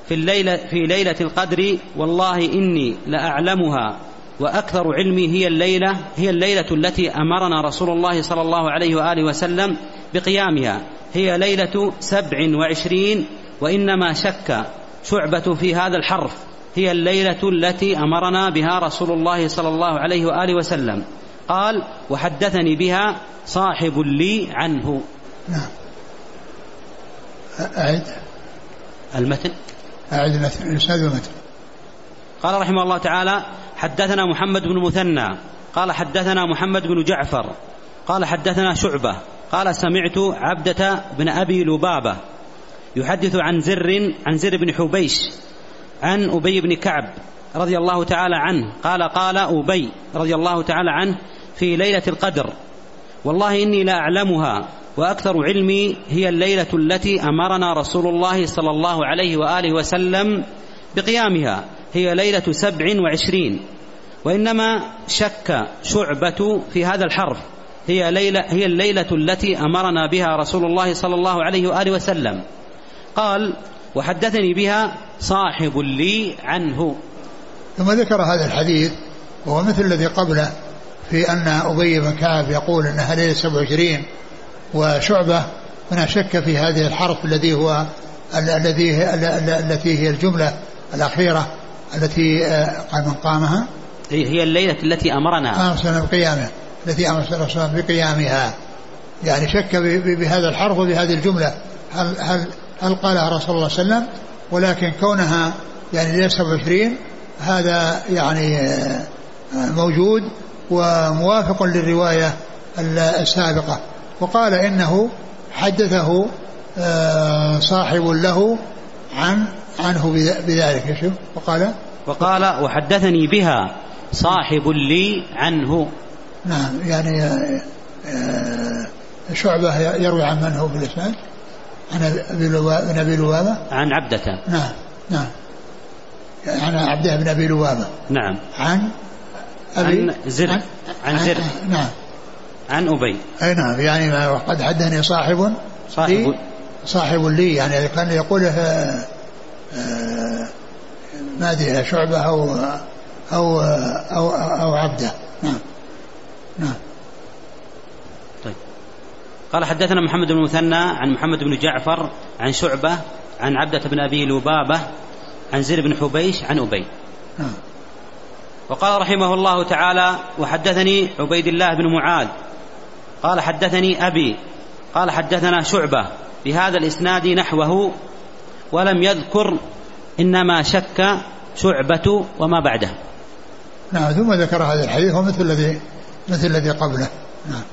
في الليلة في ليلة القدر والله إني لأعلمها وأكثر علمي هي الليلة هي الليلة التي أمرنا رسول الله صلى الله عليه وآله وسلم بقيامها. هي ليلة سبع وعشرين وإنما شك شعبة في هذا الحرف. هي الليلة التي أمرنا بها رسول الله صلى الله عليه وآله وسلم. قال وحدثني بها صاحب لي عنه. نعم. أعد. المتن؟ أعد الإسناد والمتن قال رحمه الله تعالى حدثنا محمد بن مثنى. قال حدثنا محمد بن جعفر. قال حدثنا شعبة. قال سمعت عبدة بن أبي لبابة يحدث عن زر عن زر بن حبيش عن أبي بن كعب رضي الله تعالى عنه. قال قال أبي رضي الله تعالى عنه في ليلة القدر والله إني لا أعلمها. وأكثر علمي هي الليلة التي أمرنا رسول الله صلى الله عليه وآله وسلم بقيامها. هي ليلة سبع وعشرين. وإنما شك شعبة في هذا الحرف. هي ليلة هي الليلة التي أمرنا بها رسول الله صلى الله عليه وآله وسلم. قال وحدثني بها صاحب لي عنه. ثم ذكر هذا الحديث وهو مثل الذي قبله في أن أبي بن كعب يقول أنها ليلة 27 وشعبة هنا شك في هذه الحرف الذي هو الذي التي هي الجملة الأخيرة التي آه، قام من قامها. هي الليلة التي أمرنا. أمرنا بقيامها. التي أمر صلى الله عليه وسلم بقيامها. يعني شك بهذا الحرف وبهذه الجملة. هل هل هل قالها رسول الله صلى الله عليه وسلم؟ ولكن كونها يعني ليلة 27 هذا يعني آه، موجود وموافق للرواية السابقة. وقال إنه حدثه آه، صاحب له عن عنه بذلك وقال وقال وحدثني بها صاحب لي عنه. نعم يعني آه، شعبة يروي عن من هو في الإسناد عن أبي لبابة عن عبدة. نعم نعم. عن عبدة بن أبي لبابة نعم. عن أبي؟ عن زر. عن, عن زر. نعم. عن أبي. أي نعم يعني وقد حدثني صاحب صاحب. صاحب لي يعني كان يقول آه، آه، ما أدري شعبة أو أو أو أو عبده. نعم نعم. طيب. قال حدثنا محمد بن المثنى عن محمد بن جعفر عن شعبة عن عبدة بن أبي لبابة عن زيد بن حبيش عن أبي. نعم. وقال رحمه الله تعالى وحدثني عبيد الله بن معاذ. قال حدثني أبي. قال حدثنا شعبة. بهذا الإسناد نحوه ولم يذكر إنما شك شعبة وما بعده. نعم ثم ذكر هذا الحديث ومثل الذي مثل الذي قبله. نعم.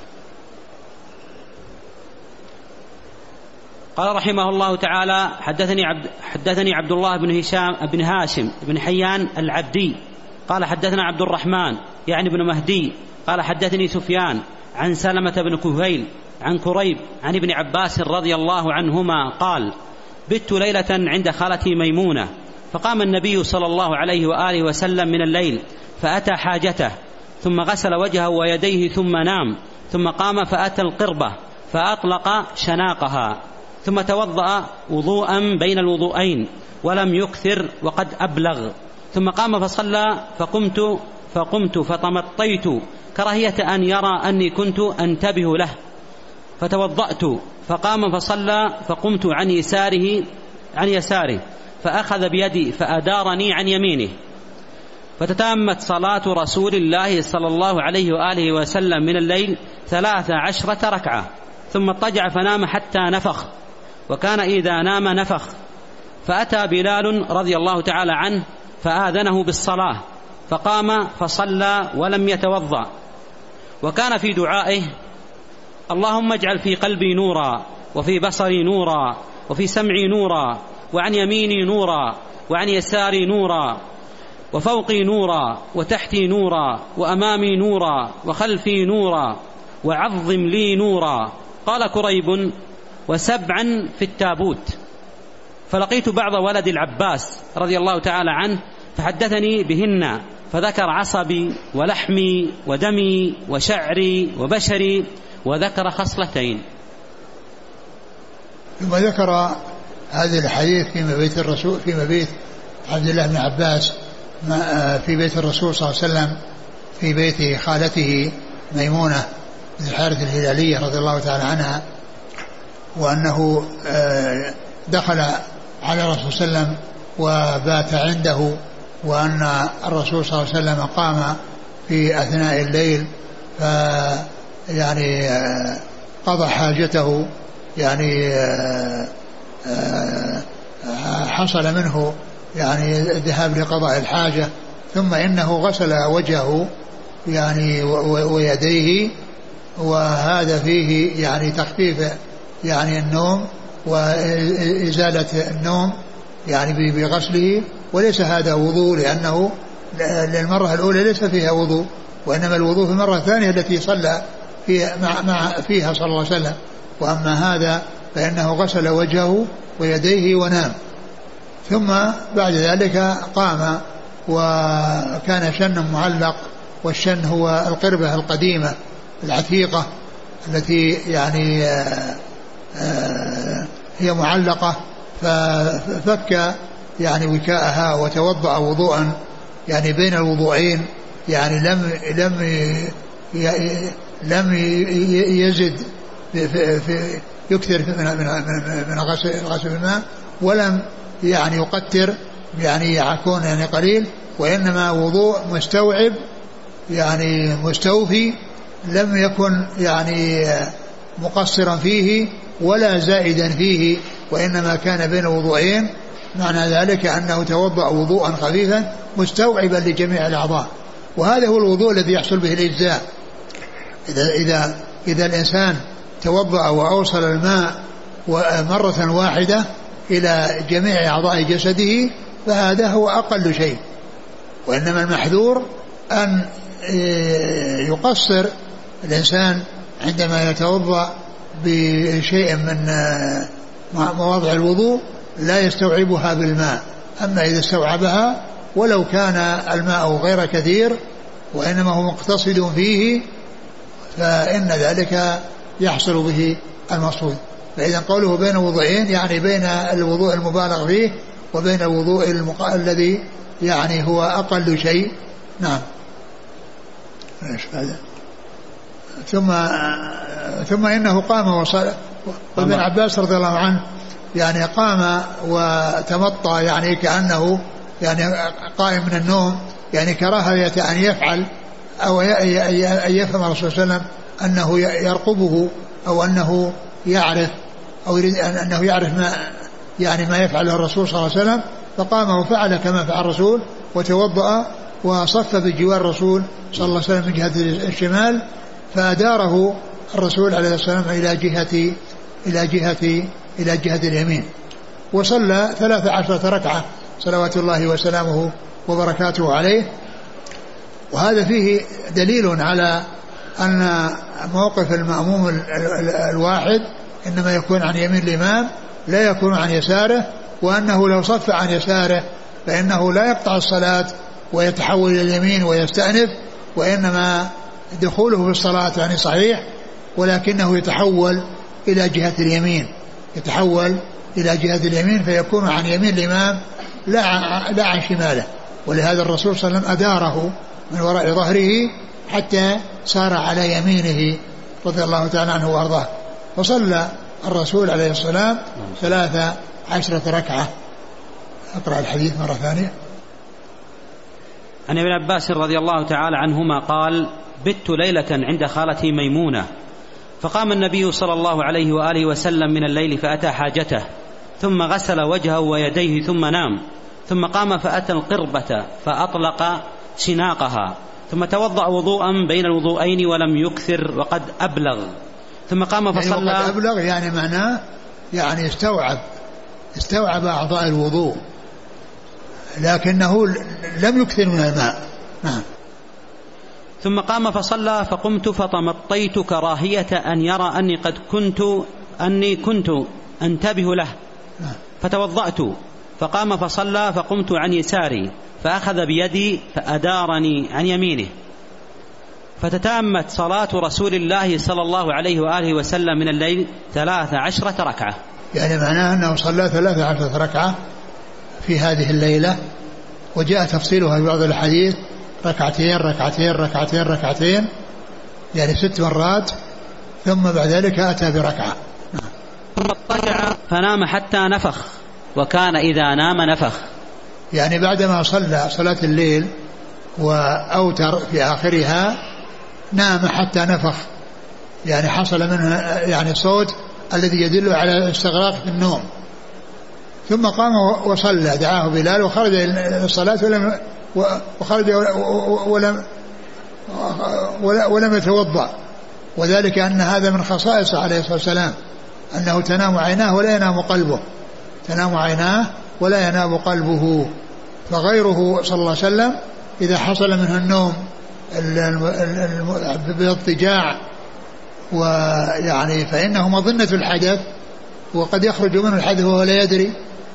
قال رحمه الله تعالى حدثني عبد حدثني عبد الله بن هشام بن هاشم بن حيان العبدي. قال حدثنا عبد الرحمن يعني بن مهدي. قال حدثني سفيان عن سلمة بن كهيل عن كريب عن ابن عباس رضي الله عنهما قال بت ليلة عند خالتي ميمونة فقام النبي صلى الله عليه وآله وسلم من الليل فأتى حاجته ثم غسل وجهه ويديه ثم نام ثم قام فأتى القربة فأطلق شناقها ثم توضأ وضوءا بين الوضوءين ولم يكثر وقد أبلغ. ثم قام فصلى فقمت فقمت فتمطيت كراهية أن يرى أني كنت أنتبه له. فتوضأت فقام فصلى فقمت عن يساره عن يساره فأخذ بيدي فأدارني عن يمينه. فتتامت صلاة رسول الله صلى الله عليه وآله وسلم من الليل ثلاث عشرة ركعة ثم اضطجع فنام حتى نفخ وكان إذا نام نفخ. فأتى بلال رضي الله تعالى عنه فآذنه بالصلاة فقام فصلى ولم يتوضأ. وكان في دعائه اللهم اجعل في قلبي نورا وفي بصري نورا وفي سمعي نورا وعن يميني نورا وعن يساري نورا وفوقي نورا وتحتي نورا وأمامي نورا وخلفي نورا وعظم لي نورا. قال كريب وسبعا في التابوت. فلقيت بعض ولد العباس رضي الله تعالى عنه فحدثني بهن فذكر عصبي ولحمي ودمي وشعري وبشري وذكر خصلتين. ثم ذكر هذه الحديث في مبيت الرسول في مبيت عبد الله بن عباس في بيت الرسول صلى الله عليه وسلم في بيت خالته ميمونة بن الحارث الهلالية رضي الله تعالى عنها وأنه آه، دخل على الرسول صلى الله عليه وسلم وبات عنده وأن الرسول صلى الله عليه وسلم قام في أثناء الليل ف يعني آه، قضى حاجته يعني آه، حصل منه يعني الذهاب لقضاء الحاجة ثم إنه غسل وجهه يعني ويديه وهذا فيه يعني تخفيف يعني النوم وإزالة النوم يعني بغسله وليس هذا وضوء لأنه للمرة الأولى ليس فيها وضوء وإنما الوضوء في المرة الثانية التي صلى فيها, مع مع فيها صلى الله عليه وسلم. وأما هذا فإنه غسل وجهه ويديه ونام. ثم بعد ذلك قام وكان شن معلق والشن هو القربة القديمة العتيقة التي يعني آه، هي معلقة ففك يعني وكاءها وتوضأ وضوءا يعني بين الوضوءين يعني لم لم لم يزد في, في يكثر من من من غسل غسل الماء ولم يعني يقتر يعني يكون يعني قليل وإنما وضوء مستوعب يعني مستوفي لم يكن يعني مقصرا فيه ولا زائدا فيه وإنما كان بين وضوئين. معنى ذلك أنه توضأ وضوءا خفيفا مستوعبا لجميع الأعضاء. وهذا هو الوضوء الذي يحصل به الإجزاء. إذا إذا إذا الإنسان توضأ وأوصل الماء مرة واحدة إلى جميع أعضاء جسده فهذا هو أقل شيء. وإنما المحذور أن يقصر الإنسان عندما يتوضأ بشيء من مواضع الوضوء لا يستوعبها بالماء أما إذا استوعبها ولو كان الماء غير كثير وإنما هو مقتصد فيه فإن ذلك يحصل به المقصود. فإذا قوله بين وضوئين يعني بين الوضوء المبالغ فيه وبين الوضوء المق... الذي يعني هو أقل شيء. نعم. إيش هذا؟ ثم ثم إنه قام وصلى وابن عباس رضي الله عنه يعني قام وتمطى يعني كأنه يعني قائم من النوم يعني كراهية أن يفعل أو أن يفهم الرسول صلى الله عليه وسلم أنه يرقبه أو أنه يعرف أو يريد أنه يعرف ما يعني ما يفعله الرسول صلى الله عليه وسلم فقام وفعل كما فعل الرسول وتوضأ وصف بجوار الرسول صلى الله عليه وسلم من جهة الشمال فأداره الرسول عليه الصلاة والسلام إلى جهة إلى جهة إلى جهة اليمين. وصلى ثلاث عشرة ركعة صلوات الله وسلامه وبركاته عليه. وهذا فيه دليل على أن موقف المأموم الواحد إنما يكون عن يمين الإمام لا يكون عن يساره وأنه لو صف عن يساره فإنه لا يقطع الصلاة ويتحول إلى اليمين ويستأنف وإنما دخوله في الصلاة يعني صحيح ولكنه يتحول إلى جهة اليمين. يتحول إلى جهة اليمين فيكون عن يمين الإمام لا لا عن شماله. ولهذا الرسول صلى الله عليه وسلم أداره من وراء ظهره حتى صار على يمينه رضي الله تعالى عنه وأرضاه. فصلى الرسول عليه السلام ثلاث عشرة ركعة. أقرأ الحديث مرة ثانية. عن ابن عباس رضي الله تعالى عنهما قال بت ليلة عند خالتي ميمونة فقام النبي صلى الله عليه وآله وسلم من الليل فأتى حاجته ثم غسل وجهه ويديه ثم نام ثم قام فأتى القربة فأطلق شناقها ثم توضأ وضوءا بين الوضوءين ولم يكثر وقد أبلغ ثم قام فصلى. يعني أبلغ يعني معناه يعني استوعب استوعب أعضاء الوضوء لكنه لم يكثر من الماء. نعم. ثم قام فصلى فقمت فتمطيت كراهية أن يرى أني قد كنت أني كنت أنتبه له. فتوضأت. فقام فصلى فقمت عن يساري فأخذ بيدي فأدارني عن يمينه. فتتامت صلاة رسول الله صلى الله عليه وآله وسلم من الليل ثلاث عشرة ركعة. يعني معناه أنه صلى ثلاث عشرة ركعة في هذه الليلة وجاء تفصيلها في بعض الحديث ركعتين ركعتين ركعتين ركعتين يعني ست مرات ثم بعد ذلك أتى بركعة. ثم اضطجع فنام حتى نفخ وكان إذا نام نفخ. يعني بعدما صلى صلاة الليل وأوتر في آخرها نام حتى نفخ. يعني حصل منه يعني صوت الذي يدل على استغراق في النوم. ثم قام وصلى دعاه بلال وخرج الصلاة ولم وخرج ولم ولم يتوضأ. وذلك أن هذا من خصائصه عليه الصلاة والسلام أنه تنام عيناه ولا ينام قلبه. تنام عيناه ولا ينام قلبه. فغيره صلى الله عليه وسلم إذا حصل منه النوم باضطجاع ويعني فإنه مظنة الحدث وقد يخرج منه الحدث وهو لا يدري.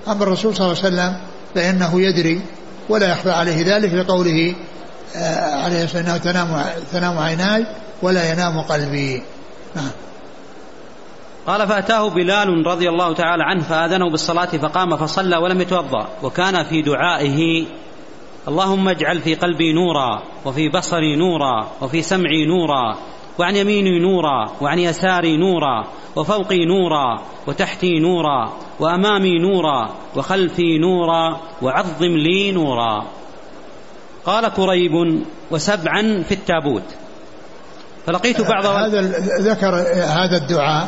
أما الرسول صلى الله عليه وسلم فإنه يدري. ولا يخفى عليه ذلك لقوله آه، عليه الصلاة تنام تنام عيناي ولا ينام قلبي. نعم. قال فأتاه بلال رضي الله تعالى عنه فآذنه بالصلاة فقام فصلى ولم يتوضأ وكان في دعائه اللهم اجعل في قلبي نورا وفي بصري نورا وفي سمعي نورا وعن يميني نورا وعن يساري نورا وفوقي نورا وتحتي نورا وأمامي نورا وخلفي نورا وعظم لي نورا. قال كريب وسبعا في التابوت. فلقيت بعض هذا ذكر هذا الدعاء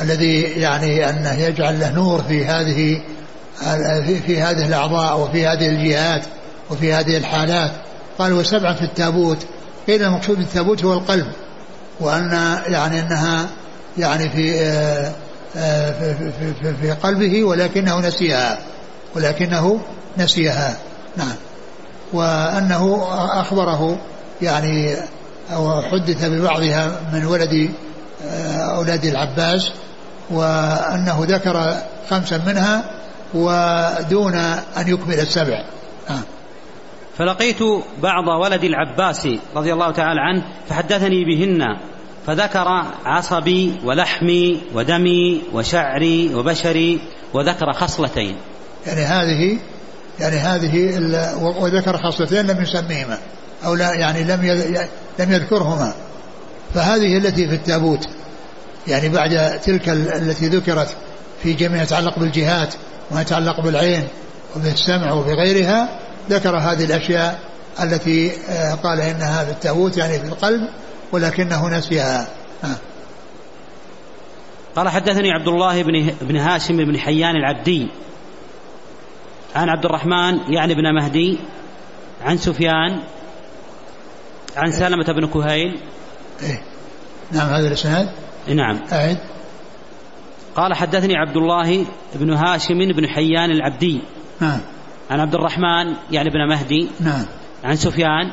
الذي يعني انه يجعل له نور في هذه في هذه الأعضاء وفي هذه الجهات وفي هذه الحالات. قال وسبعا في التابوت. قيل المقصود بالتابوت هو القلب وأن يعني أنها يعني في آه، آه، في, في, في قلبه ولكنه نسيها. ولكنه نسيها. نعم. وأنه أخبره يعني أو حدث ببعضها من ولد آه، أولاد العباس وأنه ذكر خمسا منها ودون أن يكمل السبع. نعم. فلقيت بعض ولد العباس رضي الله تعالى عنه فحدثني بهن. فذكر عصبي ولحمي ودمي وشعري وبشري وذكر خصلتين. يعني هذه يعني هذه وذكر خصلتين لم يسميهما أو لا يعني لم لم يذكرهما. فهذه التي في التابوت يعني بعد تلك التي ذكرت في جميع يتعلق بالجهات وما يتعلق بالعين وبالسمع وبغيرها ذكر هذه الأشياء التي آه، قال إنها في التابوت يعني في القلب ولكنه نسيها. آه. قال حدثني عبد الله بن بن هاشم بن حيان العبدي عن عبد الرحمن يعني بن مهدي عن سفيان عن سلمة بن كهيل. إيه؟ نعم هذا الإسناد. نعم. أعد. قال حدثني عبد الله بن هاشم بن حيان العبدي. نعم عن عبد الرحمن يعني بن مهدي. نعم. عن سفيان.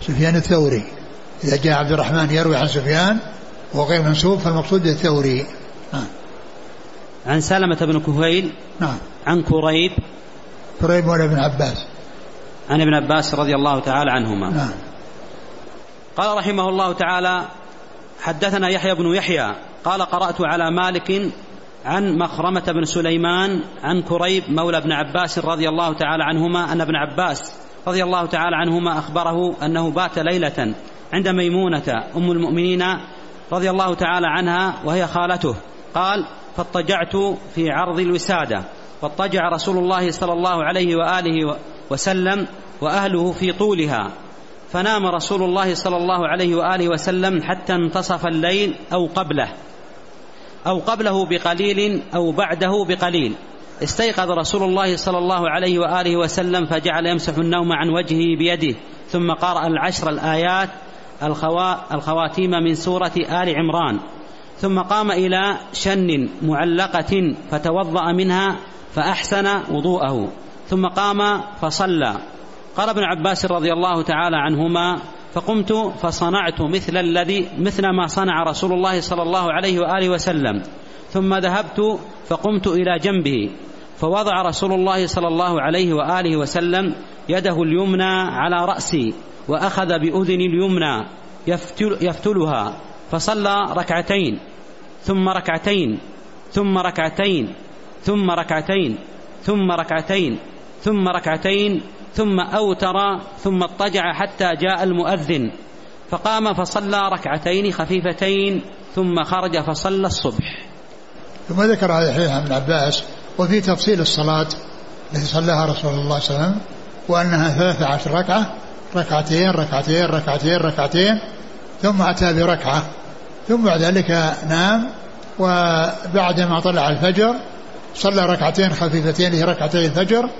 سفيان الثوري. إذا جاء عبد الرحمن يروي عن سفيان وغير منسوب فالمقصود الثوري نعم. عن سلمة بن كهيل نعم. عن كريب كريب مولى ابن عباس. عن ابن عباس رضي الله تعالى عنهما. نعم. قال رحمه الله تعالى حدثنا يحيى بن يحيى قال قرأت على مالك عن مخرمة بن سليمان عن كريب مولى ابن عباس رضي الله تعالى عنهما أن ابن عباس رضي الله تعالى عنهما أخبره أنه بات ليلة عند ميمونة أم المؤمنين رضي الله تعالى عنها وهي خالته. قال فاضطجعت في عرض الوسادة. فاضطجع رسول الله صلى الله عليه وآله وسلم وأهله في طولها. فنام رسول الله صلى الله عليه وآله وسلم حتى انتصف الليل أو قبله. أو قبله بقليل أو بعده بقليل. استيقظ رسول الله صلى الله عليه وآله وسلم فجعل يمسح النوم عن وجهه بيده. ثم قرأ العشر الآيات الخواتيم من سورة آل عمران. ثم قام إلى شن معلقة فتوضأ منها فأحسن وضوءه. ثم قام فصلى. قال ابن عباس رضي الله تعالى عنهما فقمت فصنعت مثل الذي مثل ما صنع رسول الله صلى الله عليه وآله وسلم. ثم ذهبت فقمت إلى جنبه. فوضع رسول الله صلى الله عليه وآله وسلم يده اليمنى على رأسي. وأخذ باذني اليمنى يفتل يفتلها فصلى ركعتين ثم ركعتين ثم ركعتين ثم ركعتين ثم ركعتين ثم ركعتين ثم أوتر ثم اضطجع حتى جاء المؤذن فقام فصلى ركعتين خفيفتين ثم خرج فصلى الصبح. ثم ذكر الحديث عن ابن عباس وفي تفصيل الصلاة التي صلاها رسول الله صلى الله عليه وسلم وأنها ثلاثة عشر ركعة ركعتين ركعتين ركعتين ركعتين ثم أتى بركعة. ثم بعد ذلك نام وبعدما طلع الفجر صلى ركعتين خفيفتين هي ركعتي الفجر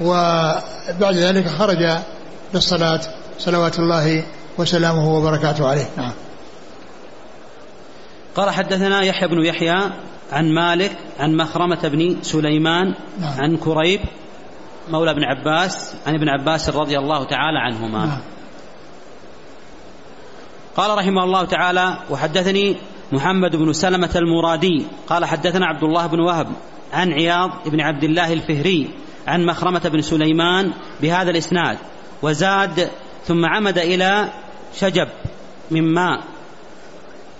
وبعد ذلك خرج للصلاة. صلوات الله وسلامه وبركاته عليه. نعم. قال حدثنا يحيى بن يحيى عن مالك عن مخرمة بن سليمان نعم. عن كريب مولى ابن عباس عن ابن عباس رضي الله تعالى عنهما. نعم. قال رحمه الله تعالى وحدثني محمد بن سلمة المرادي قال حدثنا عبد الله بن وهب عن عياض بن عبد الله الفهري عن مخرمة بن سليمان بهذا الإسناد وزاد ثم عمد إلى شجب من ماء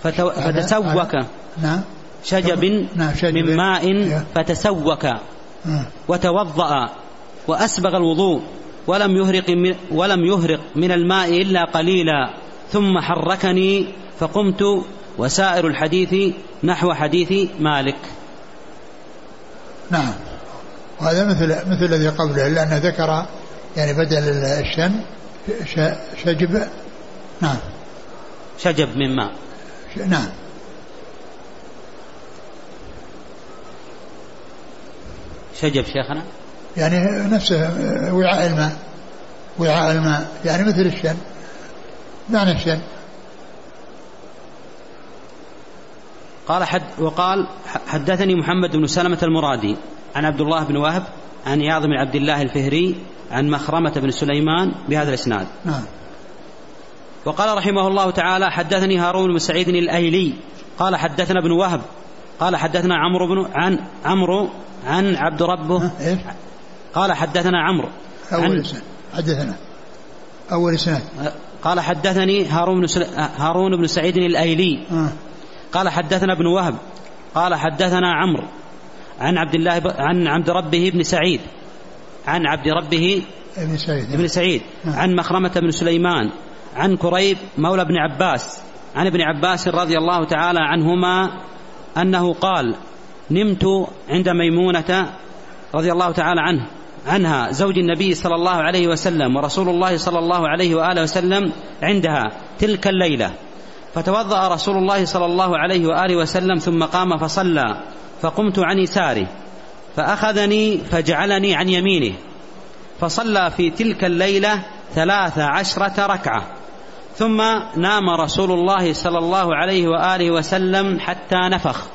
فتو فتسوك. نعم. شجب نعم من ماء. فتسوك. وتوضأ. وأسبغ الوضوء ولم يهرق من ولم يهرق من الماء إلا قليلا. ثم حركني فقمت وسائر الحديث نحو حديث مالك. نعم. وهذا مثل مثل الذي قبله الا انه ذكر يعني بدل الشن شجب. نعم. شجب من ماء. نعم. شجب شيخنا؟ يعني نفسه وعاء الماء وعاء الماء يعني مثل الشن. معنى الشن. قال حد وقال حدثني محمد بن سلمة المرادي عن عبد الله بن وهب عن عياض بن عبد الله الفهري عن مخرمة بن سليمان بهذا الإسناد. نعم. وقال رحمه الله تعالى حدثني هارون بن سعيد الأيلي. قال حدثنا ابن وهب. قال حدثنا عمرو بن عن عمرو عن عبد ربه إيش؟ قال حدثنا عمرو. أول سنة حدثنا. أول سنة قال حدثني هارون بن هارون بن سعيد الأيلي. آه. قال حدثنا ابن وهب. قال حدثنا عمرو عن عبد الله ب... عن عبد ربه بن سعيد. عن عبد ربه ابن سعيد. ابن سعيد. نعم. عن مخرمة بن سليمان. عن كريب مولى ابن عباس. عن ابن عباس رضي الله تعالى عنهما أنه قال نمت عند ميمونة رضي الله تعالى عنه عنها زوج النبي صلى الله عليه وسلم ورسول الله صلى الله عليه وآله وسلم عندها تلك الليلة. فتوضأ رسول الله صلى الله عليه وآله وسلم ثم قام فصلى فقمت عن يساره فأخذني فجعلني عن يمينه. فصلى في تلك الليلة ثلاث عشرة ركعة. ثم نام رسول الله صلى الله عليه وآله وسلم حتى نفخ.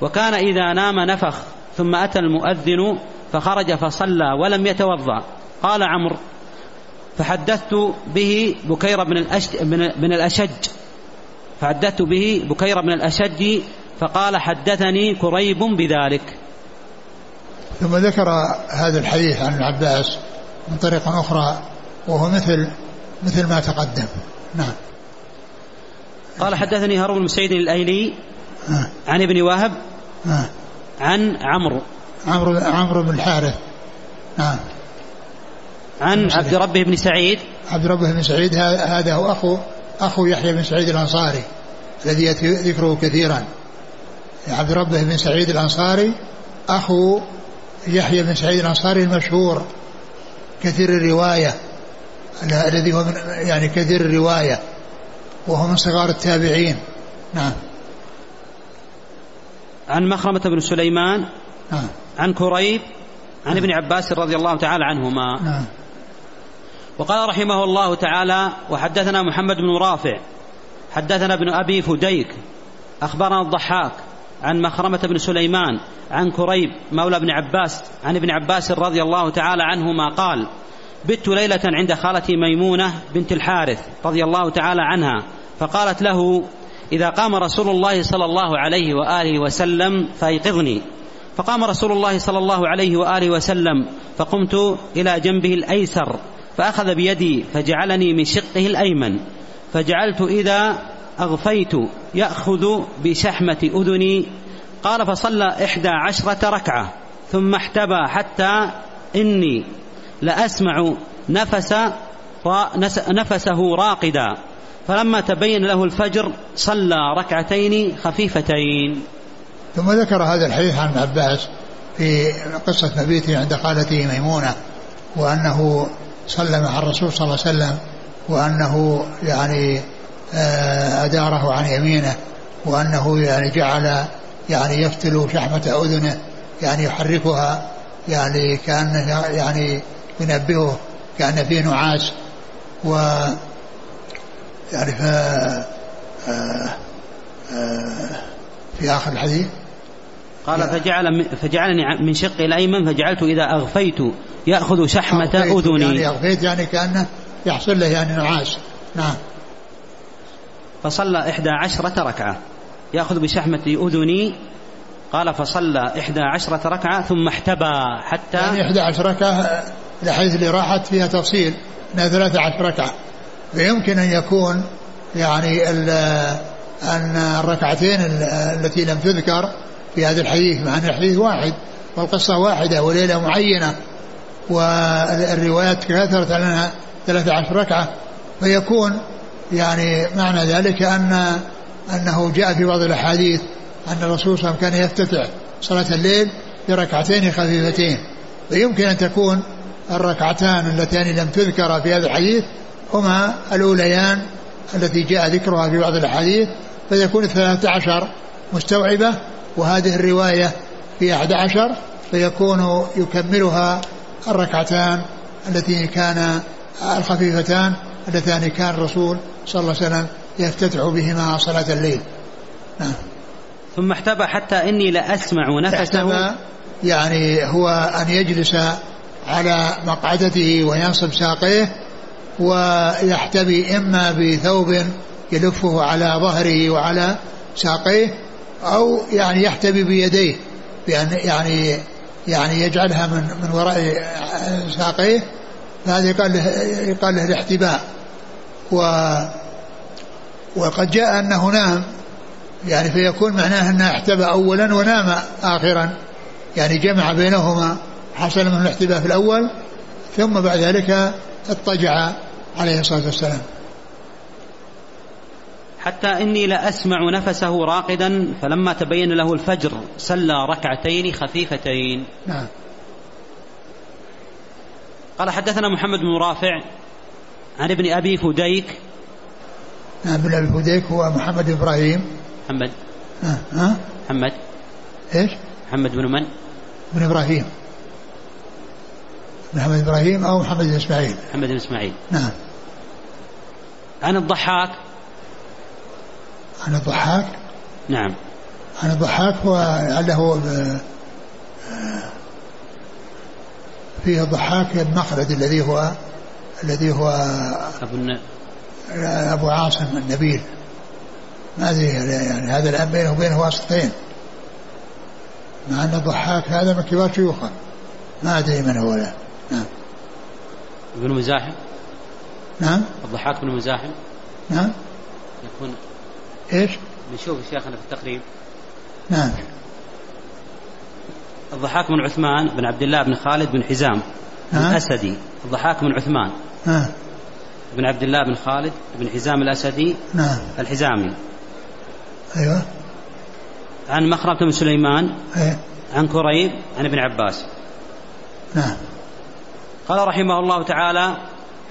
وكان إذا نام نفخ ثم أتى المؤذن فخرج فصلى ولم يتوضأ. قال عمرو فحدثت به بكير بن, الأشج بن الأشج. فحدثت به بكير بن الأشج فقال حدثني كريب بذلك. ثم ذكر هذا الحديث عن العباس من طريق أخرى وهو مثل مثل ما تقدم. نعم. قال حدثني هارون بن سعيد الأيلي آه. عن ابن وهب آه. عن عمرو. عمرو عمرو بن الحارث. نعم. عن عبد ربه بن سعيد. عبد ربه بن سعيد هذا هو اخو أخو يحيى بن سعيد الأنصاري الذي ياتي ذكره كثيرا. عبد ربه بن سعيد الأنصاري أخو يحيى بن سعيد الأنصاري المشهور كثير الرواية الذي هو من يعني كثير الرواية وهو من صغار التابعين. نعم. عن مخرمة بن سليمان نعم. عن كريب عن ابن عباس رضي الله تعالى عنهما. نعم. وقال رحمه الله تعالى وحدثنا محمد بن رافع حدثنا ابن أبي فديك أخبرنا الضحاك عن مخرمة بن سليمان عن كريب مولى ابن عباس عن ابن عباس رضي الله تعالى عنهما قال بت ليلة عند خالتي ميمونة بنت الحارث رضي الله تعالى عنها فقالت له إذا قام رسول الله صلى الله عليه وآله وسلم فأيقظني. فقام رسول الله صلى الله عليه وآله وسلم فقمت إلى جنبه الأيسر فأخذ بيدي فجعلني من شقه الأيمن. فجعلت إذا أغفيت يأخذ بشحمة أذني. قال فصلى إحدى عشرة ركعة ثم احتبى حتى إني لأسمع نفس نفسه راقدا. فلما تبين له الفجر صلى ركعتين خفيفتين. ثم ذكر هذا الحديث عن عباس في قصة مبيته عند خالته ميمونة وأنه صلى مع الرسول صلى الله عليه وسلم وأنه يعني آه، أداره عن يمينه وأنه يعني جعل يعني يفتل شحمة أذنه يعني يحركها يعني كأنه يعني ينبهه كأن فيه نعاس و يعني ف آه، آه، في آخر الحديث؟ قال فجعل فجعلني من شقي الأيمن فجعلت إذا أغفيت يأخذ شحمة أذني. يعني أغفيت يعني كأنه يحصل له يعني نعاس نعم. فصلى إحدى عشرة ركعة. يأخذ بشحمة أذني. قال فصلى إحدى عشرة ركعة ثم احتبى حتى يعني إحدى عشرة ركعة لحيث اللي راحت فيها تفصيل أنها ثلاثة عشر ركعة. فيمكن أن يكون يعني أن الركعتين التي لم تذكر في هذا الحديث مع أن الحديث واحد والقصة واحدة وليلة معينة والروايات كثرت لنا ثلاثة عشر ركعة فيكون يعني معنى ذلك أن أنه جاء في بعض الأحاديث أن الرسول صلى الله عليه وسلم كان يفتتح صلاة الليل بركعتين خفيفتين فيمكن أن تكون الركعتان اللتان لم تذكر في هذا الحديث هما الأوليان التي جاء ذكرها في بعض الأحاديث فيكون الثلاثة عشر مستوعبة وهذه الرواية في أحد عشر فيكون يكملها الركعتان التي كان الخفيفتان اللتان كان الرسول صلى الله عليه وسلم يفتتح بهما صلاة الليل. نعم. ثم احتبى حتى إني لأسمع نفسه. يعني هو أن يجلس على مقعدته وينصب ساقيه ويحتبي إما بثوب يلفه على ظهره وعلى ساقيه أو يعني يحتبي بيديه بأن يعني يعني يجعلها من من وراء ساقيه. فهذا يقال له يقال له الاحتباء و وقد جاء انه نام يعني فيكون معناه أنه احتبى اولا ونام اخرا. يعني جمع بينهما حصل منه الاحتباء في الأول ثم بعد ذلك اضطجع. عليه الصلاة والسلام. حتى إني لأسمع نفسه راقدا فلما تبين له الفجر صلى ركعتين خفيفتين. نعم. قال حدثنا محمد بن رافع عن ابن أبي فديك. نعم ابن أبي فديك هو محمد إبراهيم. محمد. ها ها؟ محمد. إيش؟ محمد بن من؟ بن إبراهيم. محمد إبراهيم أو محمد بن إسماعيل. محمد بن إسماعيل. نعم. عن الضحاك. عن الضحاك؟ نعم. عن الضحاك هو لعله فيه الضحاك المخلد الذي هو الذي هو أبو الن... أبو عاصم النبيل. ما أدري يعني هذا الآن بينه وبينه واسطتين. مع أن الضحاك هذا من كبار شيوخه. ما أدري من هو لا نعم. ابن مزاحم؟ نعم. الضحاك بن مزاحم؟ نعم. يكون إيش؟ نشوف شيخنا في التقريب. نعم. الضحاك بن عثمان بن عبد الله بن خالد بن حزام ها؟ الأسدي. الضحاك بن عثمان. ها بن عبد الله بن خالد بن حزام الأسدي نعم. الحزامي. أيوه. عن مخرمة بن سليمان إيه. عن كريب عن ابن عباس. نعم. قال رحمه الله تعالى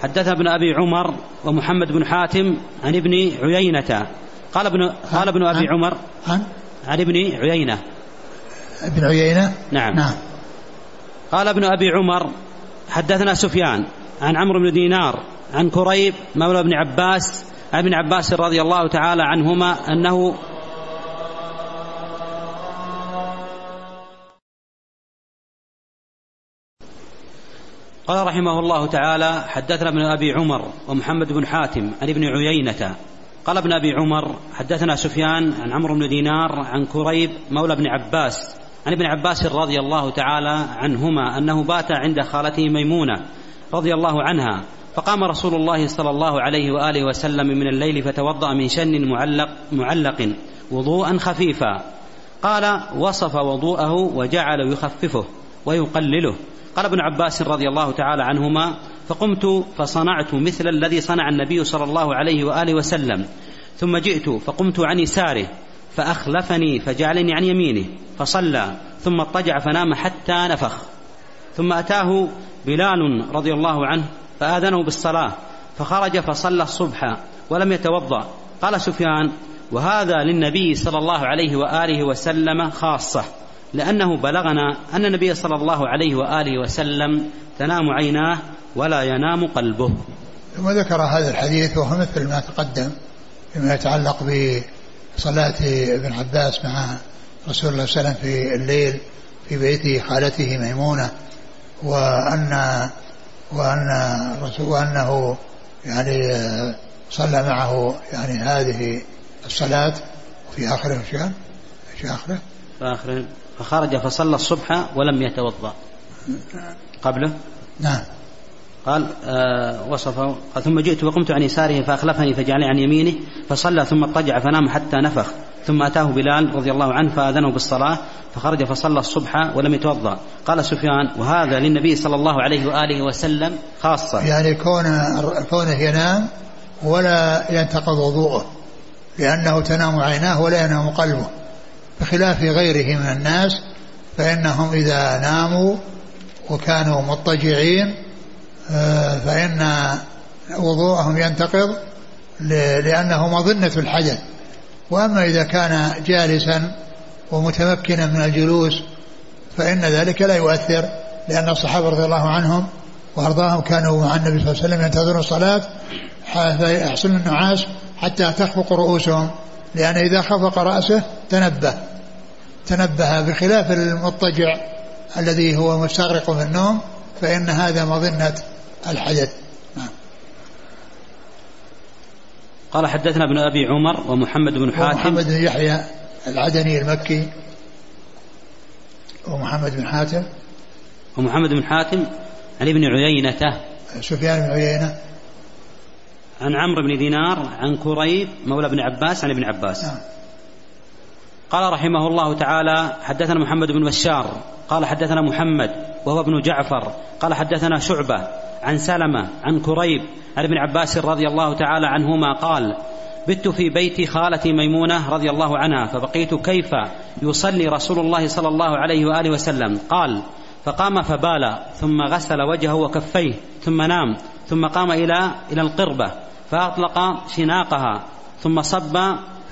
حدثنا ابن أبي عمر ومحمد بن حاتم عن ابن عيينة. قال ابن قال ابن أبي عمر عن عن ابن عيينة. ابن عيينة؟ نعم. نعم. قال ابن أبي عمر حدثنا سفيان عن عمرو بن دينار عن كريب مولى ابن عباس عن ابن عباس رضي الله تعالى عنهما أنه قال رحمه الله تعالى حدثنا ابن أبي عمر ومحمد بن حاتم عن ابن عيينة. قال ابن أبي عمر حدثنا سفيان عن عمرو بن دينار عن كريب مولى ابن عباس عن ابن عباس رضي الله تعالى عنهما أنه بات عند خالته ميمونة رضي الله عنها فقام رسول الله صلى الله عليه وآله وسلم من الليل فتوضأ من شن معلق معلق وضوءا خفيفا. قال وصف وضوءه وجعل يخففه ويقلله. قال ابن عباس رضي الله تعالى عنهما فقمت فصنعت مثل الذي صنع النبي صلى الله عليه وآله وسلم ثم جئت فقمت عن يساره فأخلفني فجعلني عن يمينه فصلى ثم اضطجع فنام حتى نفخ ثم أتاه بلال رضي الله عنه فآذنه بالصلاة فخرج فصلى الصبح ولم يتوضأ قال سفيان وهذا للنبي صلى الله عليه وآله وسلم خاصة. لأنه بلغنا أن النبي صلى الله عليه وآله وسلم تنام عيناه ولا ينام قلبه ثم ذكر هذا الحديث وهو مثل ما تقدم فيما يتعلق بصلاة ابن عباس مع رسول الله صلى الله عليه وسلم في الليل في بيت خالته ميمونة وأن وأن الرسول وأنه يعني صلى معه يعني هذه الصلاة وفي آخره إيش قال؟ في آخره؟ فخرج فصلى الصبح ولم يتوضأ. قبله؟ نعم. قال آه وصفه قال ثم جئت وقمت عن يساره فأخلفني فجعلني عن يمينه فصلى ثم اضطجع فنام حتى نفخ. ثم أتاه بلال رضي الله عنه فآذنه بالصلاة فخرج فصلى الصبح ولم يتوضأ. قال سفيان وهذا للنبي صلى الله عليه وآله وسلم خاصة. يعني كون كونه ينام ولا ينتقض وضوءه لأنه تنام عيناه ولا ينام قلبه. بخلاف غيره من الناس فإنهم إذا ناموا وكانوا مضطجعين آه، فإن وضوءهم ينتقض لأنه مظنة الحدث. وأما إذا كان جالسا ومتمكنا من الجلوس فإن ذلك لا يؤثر لأن الصحابة رضي الله عنهم وأرضاهم كانوا مع النبي صلى الله عليه وسلم ينتظرون الصلاة فيحصل النعاس حتى تخفق رؤوسهم. لأن إذا خفق رأسه تنبه. تنبه بخلاف المضطجع الذي هو مستغرق في النوم فإن هذا مظنة الحدث. نعم. قال حدثنا ابن أبي عمر ومحمد بن حاتم. ومحمد بن يحيى العدني المكي ومحمد بن حاتم. ومحمد بن حاتم عن ابن عيينة. سفيان بن عيينة. عن عمرو بن دينار عن كريب مولى بن عباس عن ابن عباس. نعم. قال رحمه الله تعالى حدثنا محمد بن بشار قال حدثنا محمد وهو ابن جعفر قال حدثنا شعبة عن سلمة عن كريب عن ابن عباس رضي الله تعالى عنهما قال بت في بيت خالتي ميمونة رضي الله عنها فبقيت كيف يصلي رسول الله صلى الله عليه وآله وسلم؟ قال فقام فبال ثم غسل وجهه وكفيه ثم نام ثم قام إلى إلى القربة. فأطلق شناقها ثم صب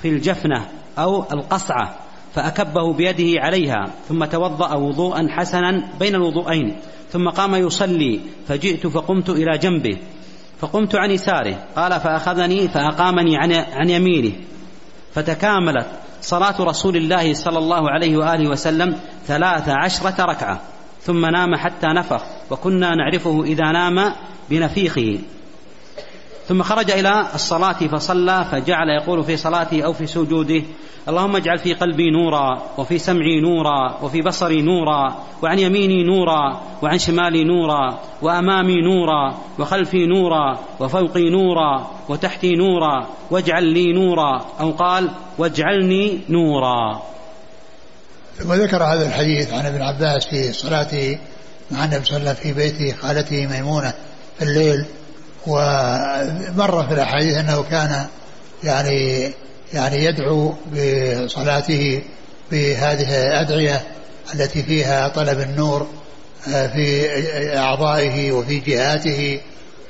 في الجفنة أو القصعة فأكبه بيده عليها ثم توضأ وضوءا حسنا بين الوضوءين ثم قام يصلي فجئت فقمت إلى جنبه فقمت عن يساره قال فأخذني فأقامني عن, عن يمينه. فتكاملت صلاة رسول الله صلى الله عليه وآله وسلم ثلاث عشرة ركعة ثم نام حتى نفخ وكنا نعرفه إذا نام بنفيخه. ثم خرج إلى الصلاة فصلى فجعل يقول في صلاته أو في سجوده اللهم اجعل في قلبي نورا وفي سمعي نورا وفي بصري نورا وعن يميني نورا وعن شمالي نورا وأمامي نورا وخلفي نورا وفوقي نورا وتحتي نورا واجعل لي نورا أو قال واجعلني نورا. وذكر هذا الحديث عن ابن عباس في صلاته مع النبي صلى الله في بيت خالته ميمونة في الليل ومر في الأحاديث أنه كان يعني يعني يدعو بصلاته بهذه الأدعية التي فيها طلب النور آه، في أعضائه وفي جهاته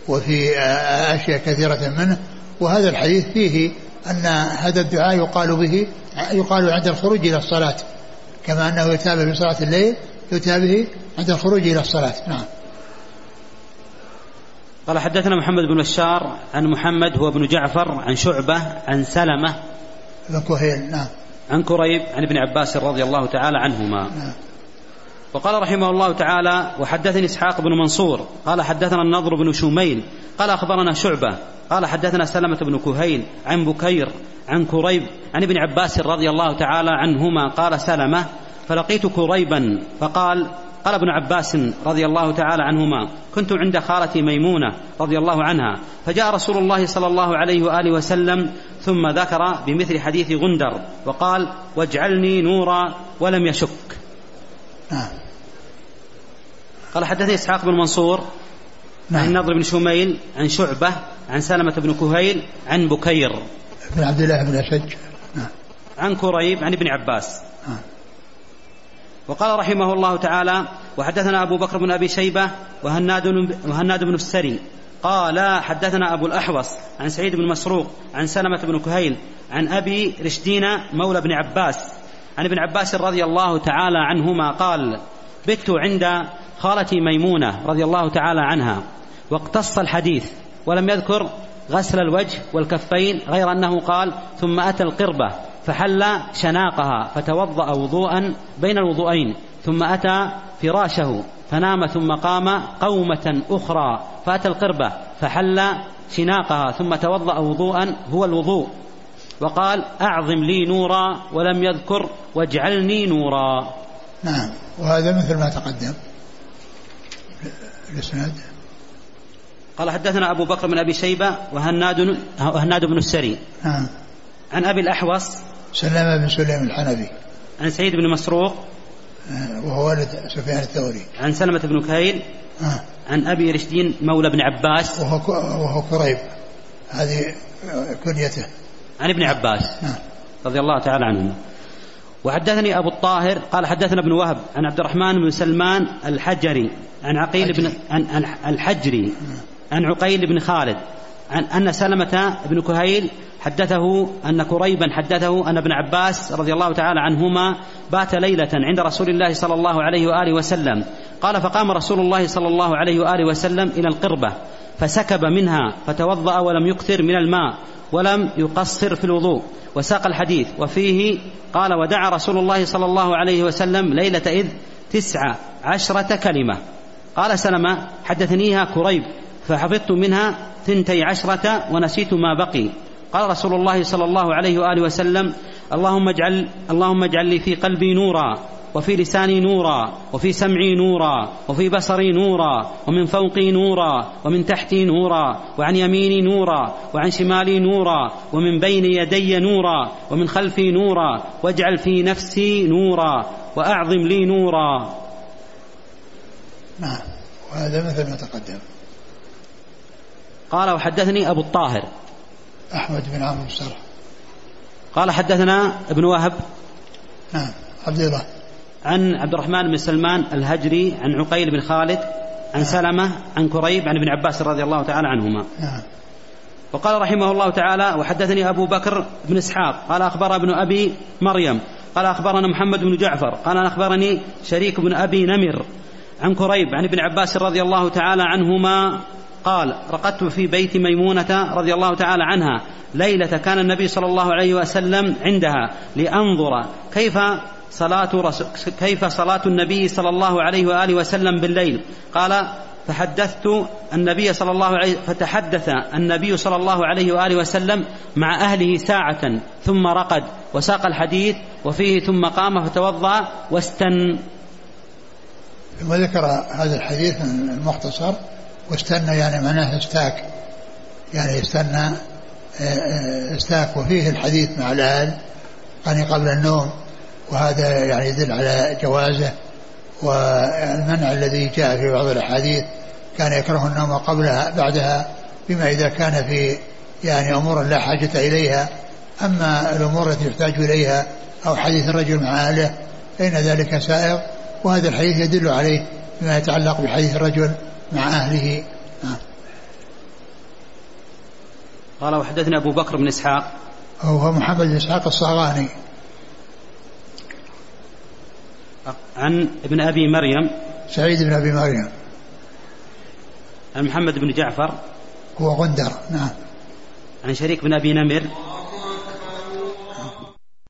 وفي آه، أشياء كثيرة منه. وهذا الحديث فيه أن هذا الدعاء يقال به يقال عند الخروج إلى الصلاة كما أنه يتابع في صلاة الليل يتابع عند الخروج إلى الصلاة. نعم. قال حدثنا محمد بن بشار عن محمد هو ابن جعفر عن شعبة عن سلمة. بن كهيل نعم. عن كريب عن ابن عباس رضي الله تعالى عنهما. نعم. وقال رحمه الله تعالى وحدثني إسحاق بن منصور قال حدثنا النضر بن شميل قال أخبرنا شعبة قال حدثنا سلمة بن كهيل عن بكير عن كريب عن ابن عباس رضي الله تعالى عنهما قال سلمة فلقيت كريبا فقال قال ابن عباس رضي الله تعالى عنهما كنت عند خالتي ميمونة رضي الله عنها فجاء رسول الله صلى الله عليه وآله وسلم ثم ذكر بمثل حديث غندر وقال واجعلني نورا ولم يشك نعم قال حدثني إسحاق بن منصور نعم. عن نضر بن شميل عن شعبة عن سلمة بن كهيل عن بكير بن عبد الله بن اشج نعم. عن كريب عن ابن عباس. وقال رحمه الله تعالى وحدثنا أبو بكر بن أبي شيبة وهناد, وهناد بن السري. قال حدثنا أبو الأحوص عن سعيد بن مسروق عن سلمة بن كهيل عن أبي رشدين مولى بن عباس. عن ابن عباس رضي الله تعالى عنهما قال بت عند خالتي ميمونة رضي الله تعالى عنها واقتص الحديث ولم يذكر غسل الوجه والكفين غير أنه قال ثم أتى القربة فحل شناقها فتوضأ وضوءا بين الوضوءين ثم أتى فراشه فنام ثم قام قومة أخرى فأتى القربة فحل شناقها ثم توضأ وضوءا هو الوضوء. وقال أعظم لي نورا ولم يذكر واجعلني نورا. نعم. وهذا مثل ما تقدم. الإسناد. قال حدثنا أبو بكر بن أبي شيبة وهناد وهناد بن السري. نعم. عن أبي الأحوص سلمة بن سليم الحنبي. عن سعيد بن مسروق. آه، وهو والد سفيان الثوري. عن سلمة بن كهيل آه. عن أبي رشدين مولى بن عباس. وهو وهو كريب. هذه كنيته. عن ابن عباس. آه. رضي الله تعالى عنهما. وحدثني أبو الطاهر قال حدثنا ابن وهب عن عبد الرحمن بن سلمان الحجري. عن عقيل بن عن الحجري. عن عقيل بن خالد. عن أن سلمة بن كهيل حدثه أن كريبا حدثه أن ابن عباس رضي الله تعالى عنهما بات ليلة عند رسول الله صلى الله عليه وآله وسلم. قال فقام رسول الله صلى الله عليه وآله وسلم إلى القربة فسكب منها فتوضأ ولم يكثر من الماء ولم يقصر في الوضوء. وساق الحديث وفيه قال ودعا رسول الله صلى الله عليه وسلم ليلة إذ تسع عشرة كلمة. قال سلمة حدثنيها كريب فحفظت منها ثنتي عشرة ونسيت ما بقي. قال رسول الله صلى الله عليه وآله وسلم اللهم اجعل اللهم اجعل لي في قلبي نورا وفي لساني نورا وفي سمعي نورا وفي بصري نورا ومن فوقي نورا ومن تحتي نورا وعن يميني نورا وعن شمالي نورا ومن بين يدي نورا ومن خلفي نورا واجعل في نفسي نورا وأعظم لي نورا. نعم. وهذا مثل ما تقدم. قال وحدثني أبو الطاهر. أحمد بن عمرو بن قال حدثنا ابن وهب نعم عبد الله. عن عبد الرحمن بن سلمان الهجري عن عقيل بن خالد عن نعم. سلمة عن كريب عن ابن عباس رضي الله تعالى عنهما. نعم. وقال رحمه الله تعالى وحدثني أبو بكر بن إسحاق قال أخبر ابن أبي مريم قال أخبرنا محمد بن جعفر قال أخبرني شريك بن أبي نمر عن كريب عن ابن عباس رضي الله تعالى عنهما قال رقدت في بيت ميمونة رضي الله تعالى عنها ليلة كان النبي صلى الله عليه وسلم عندها لأنظر كيف صلاة كيف صلاة النبي صلى الله عليه وآله وسلم بالليل. قال فحدثت النبي صلى الله عليه فتحدث النبي صلى الله عليه وآله وسلم مع أهله ساعة ثم رقد وساق الحديث وفيه ثم قام فتوضأ واستن ثم ذكر هذا الحديث المختصر. واستنى يعني معناه استاك. يعني استنى استاك. وفيه الحديث مع الأهل يعني قبل النوم. وهذا يعني يدل على جوازه. والمنع الذي جاء في بعض الأحاديث كان يكره النوم قبلها بعدها بما إذا كان في يعني أمور لا حاجة إليها. أما الأمور التي يحتاج إليها أو حديث الرجل مع أهله فإن ذلك سائغ. وهذا الحديث يدل عليه بما يتعلق بحديث الرجل مع أهله. نعم. قال وحدثنا أبو بكر بن إسحاق. هو محمد بن إسحاق الصاغاني عن ابن أبي مريم. سعيد بن أبي مريم. عن محمد بن جعفر. هو غندر. نعم. عن شريك بن أبي نمر.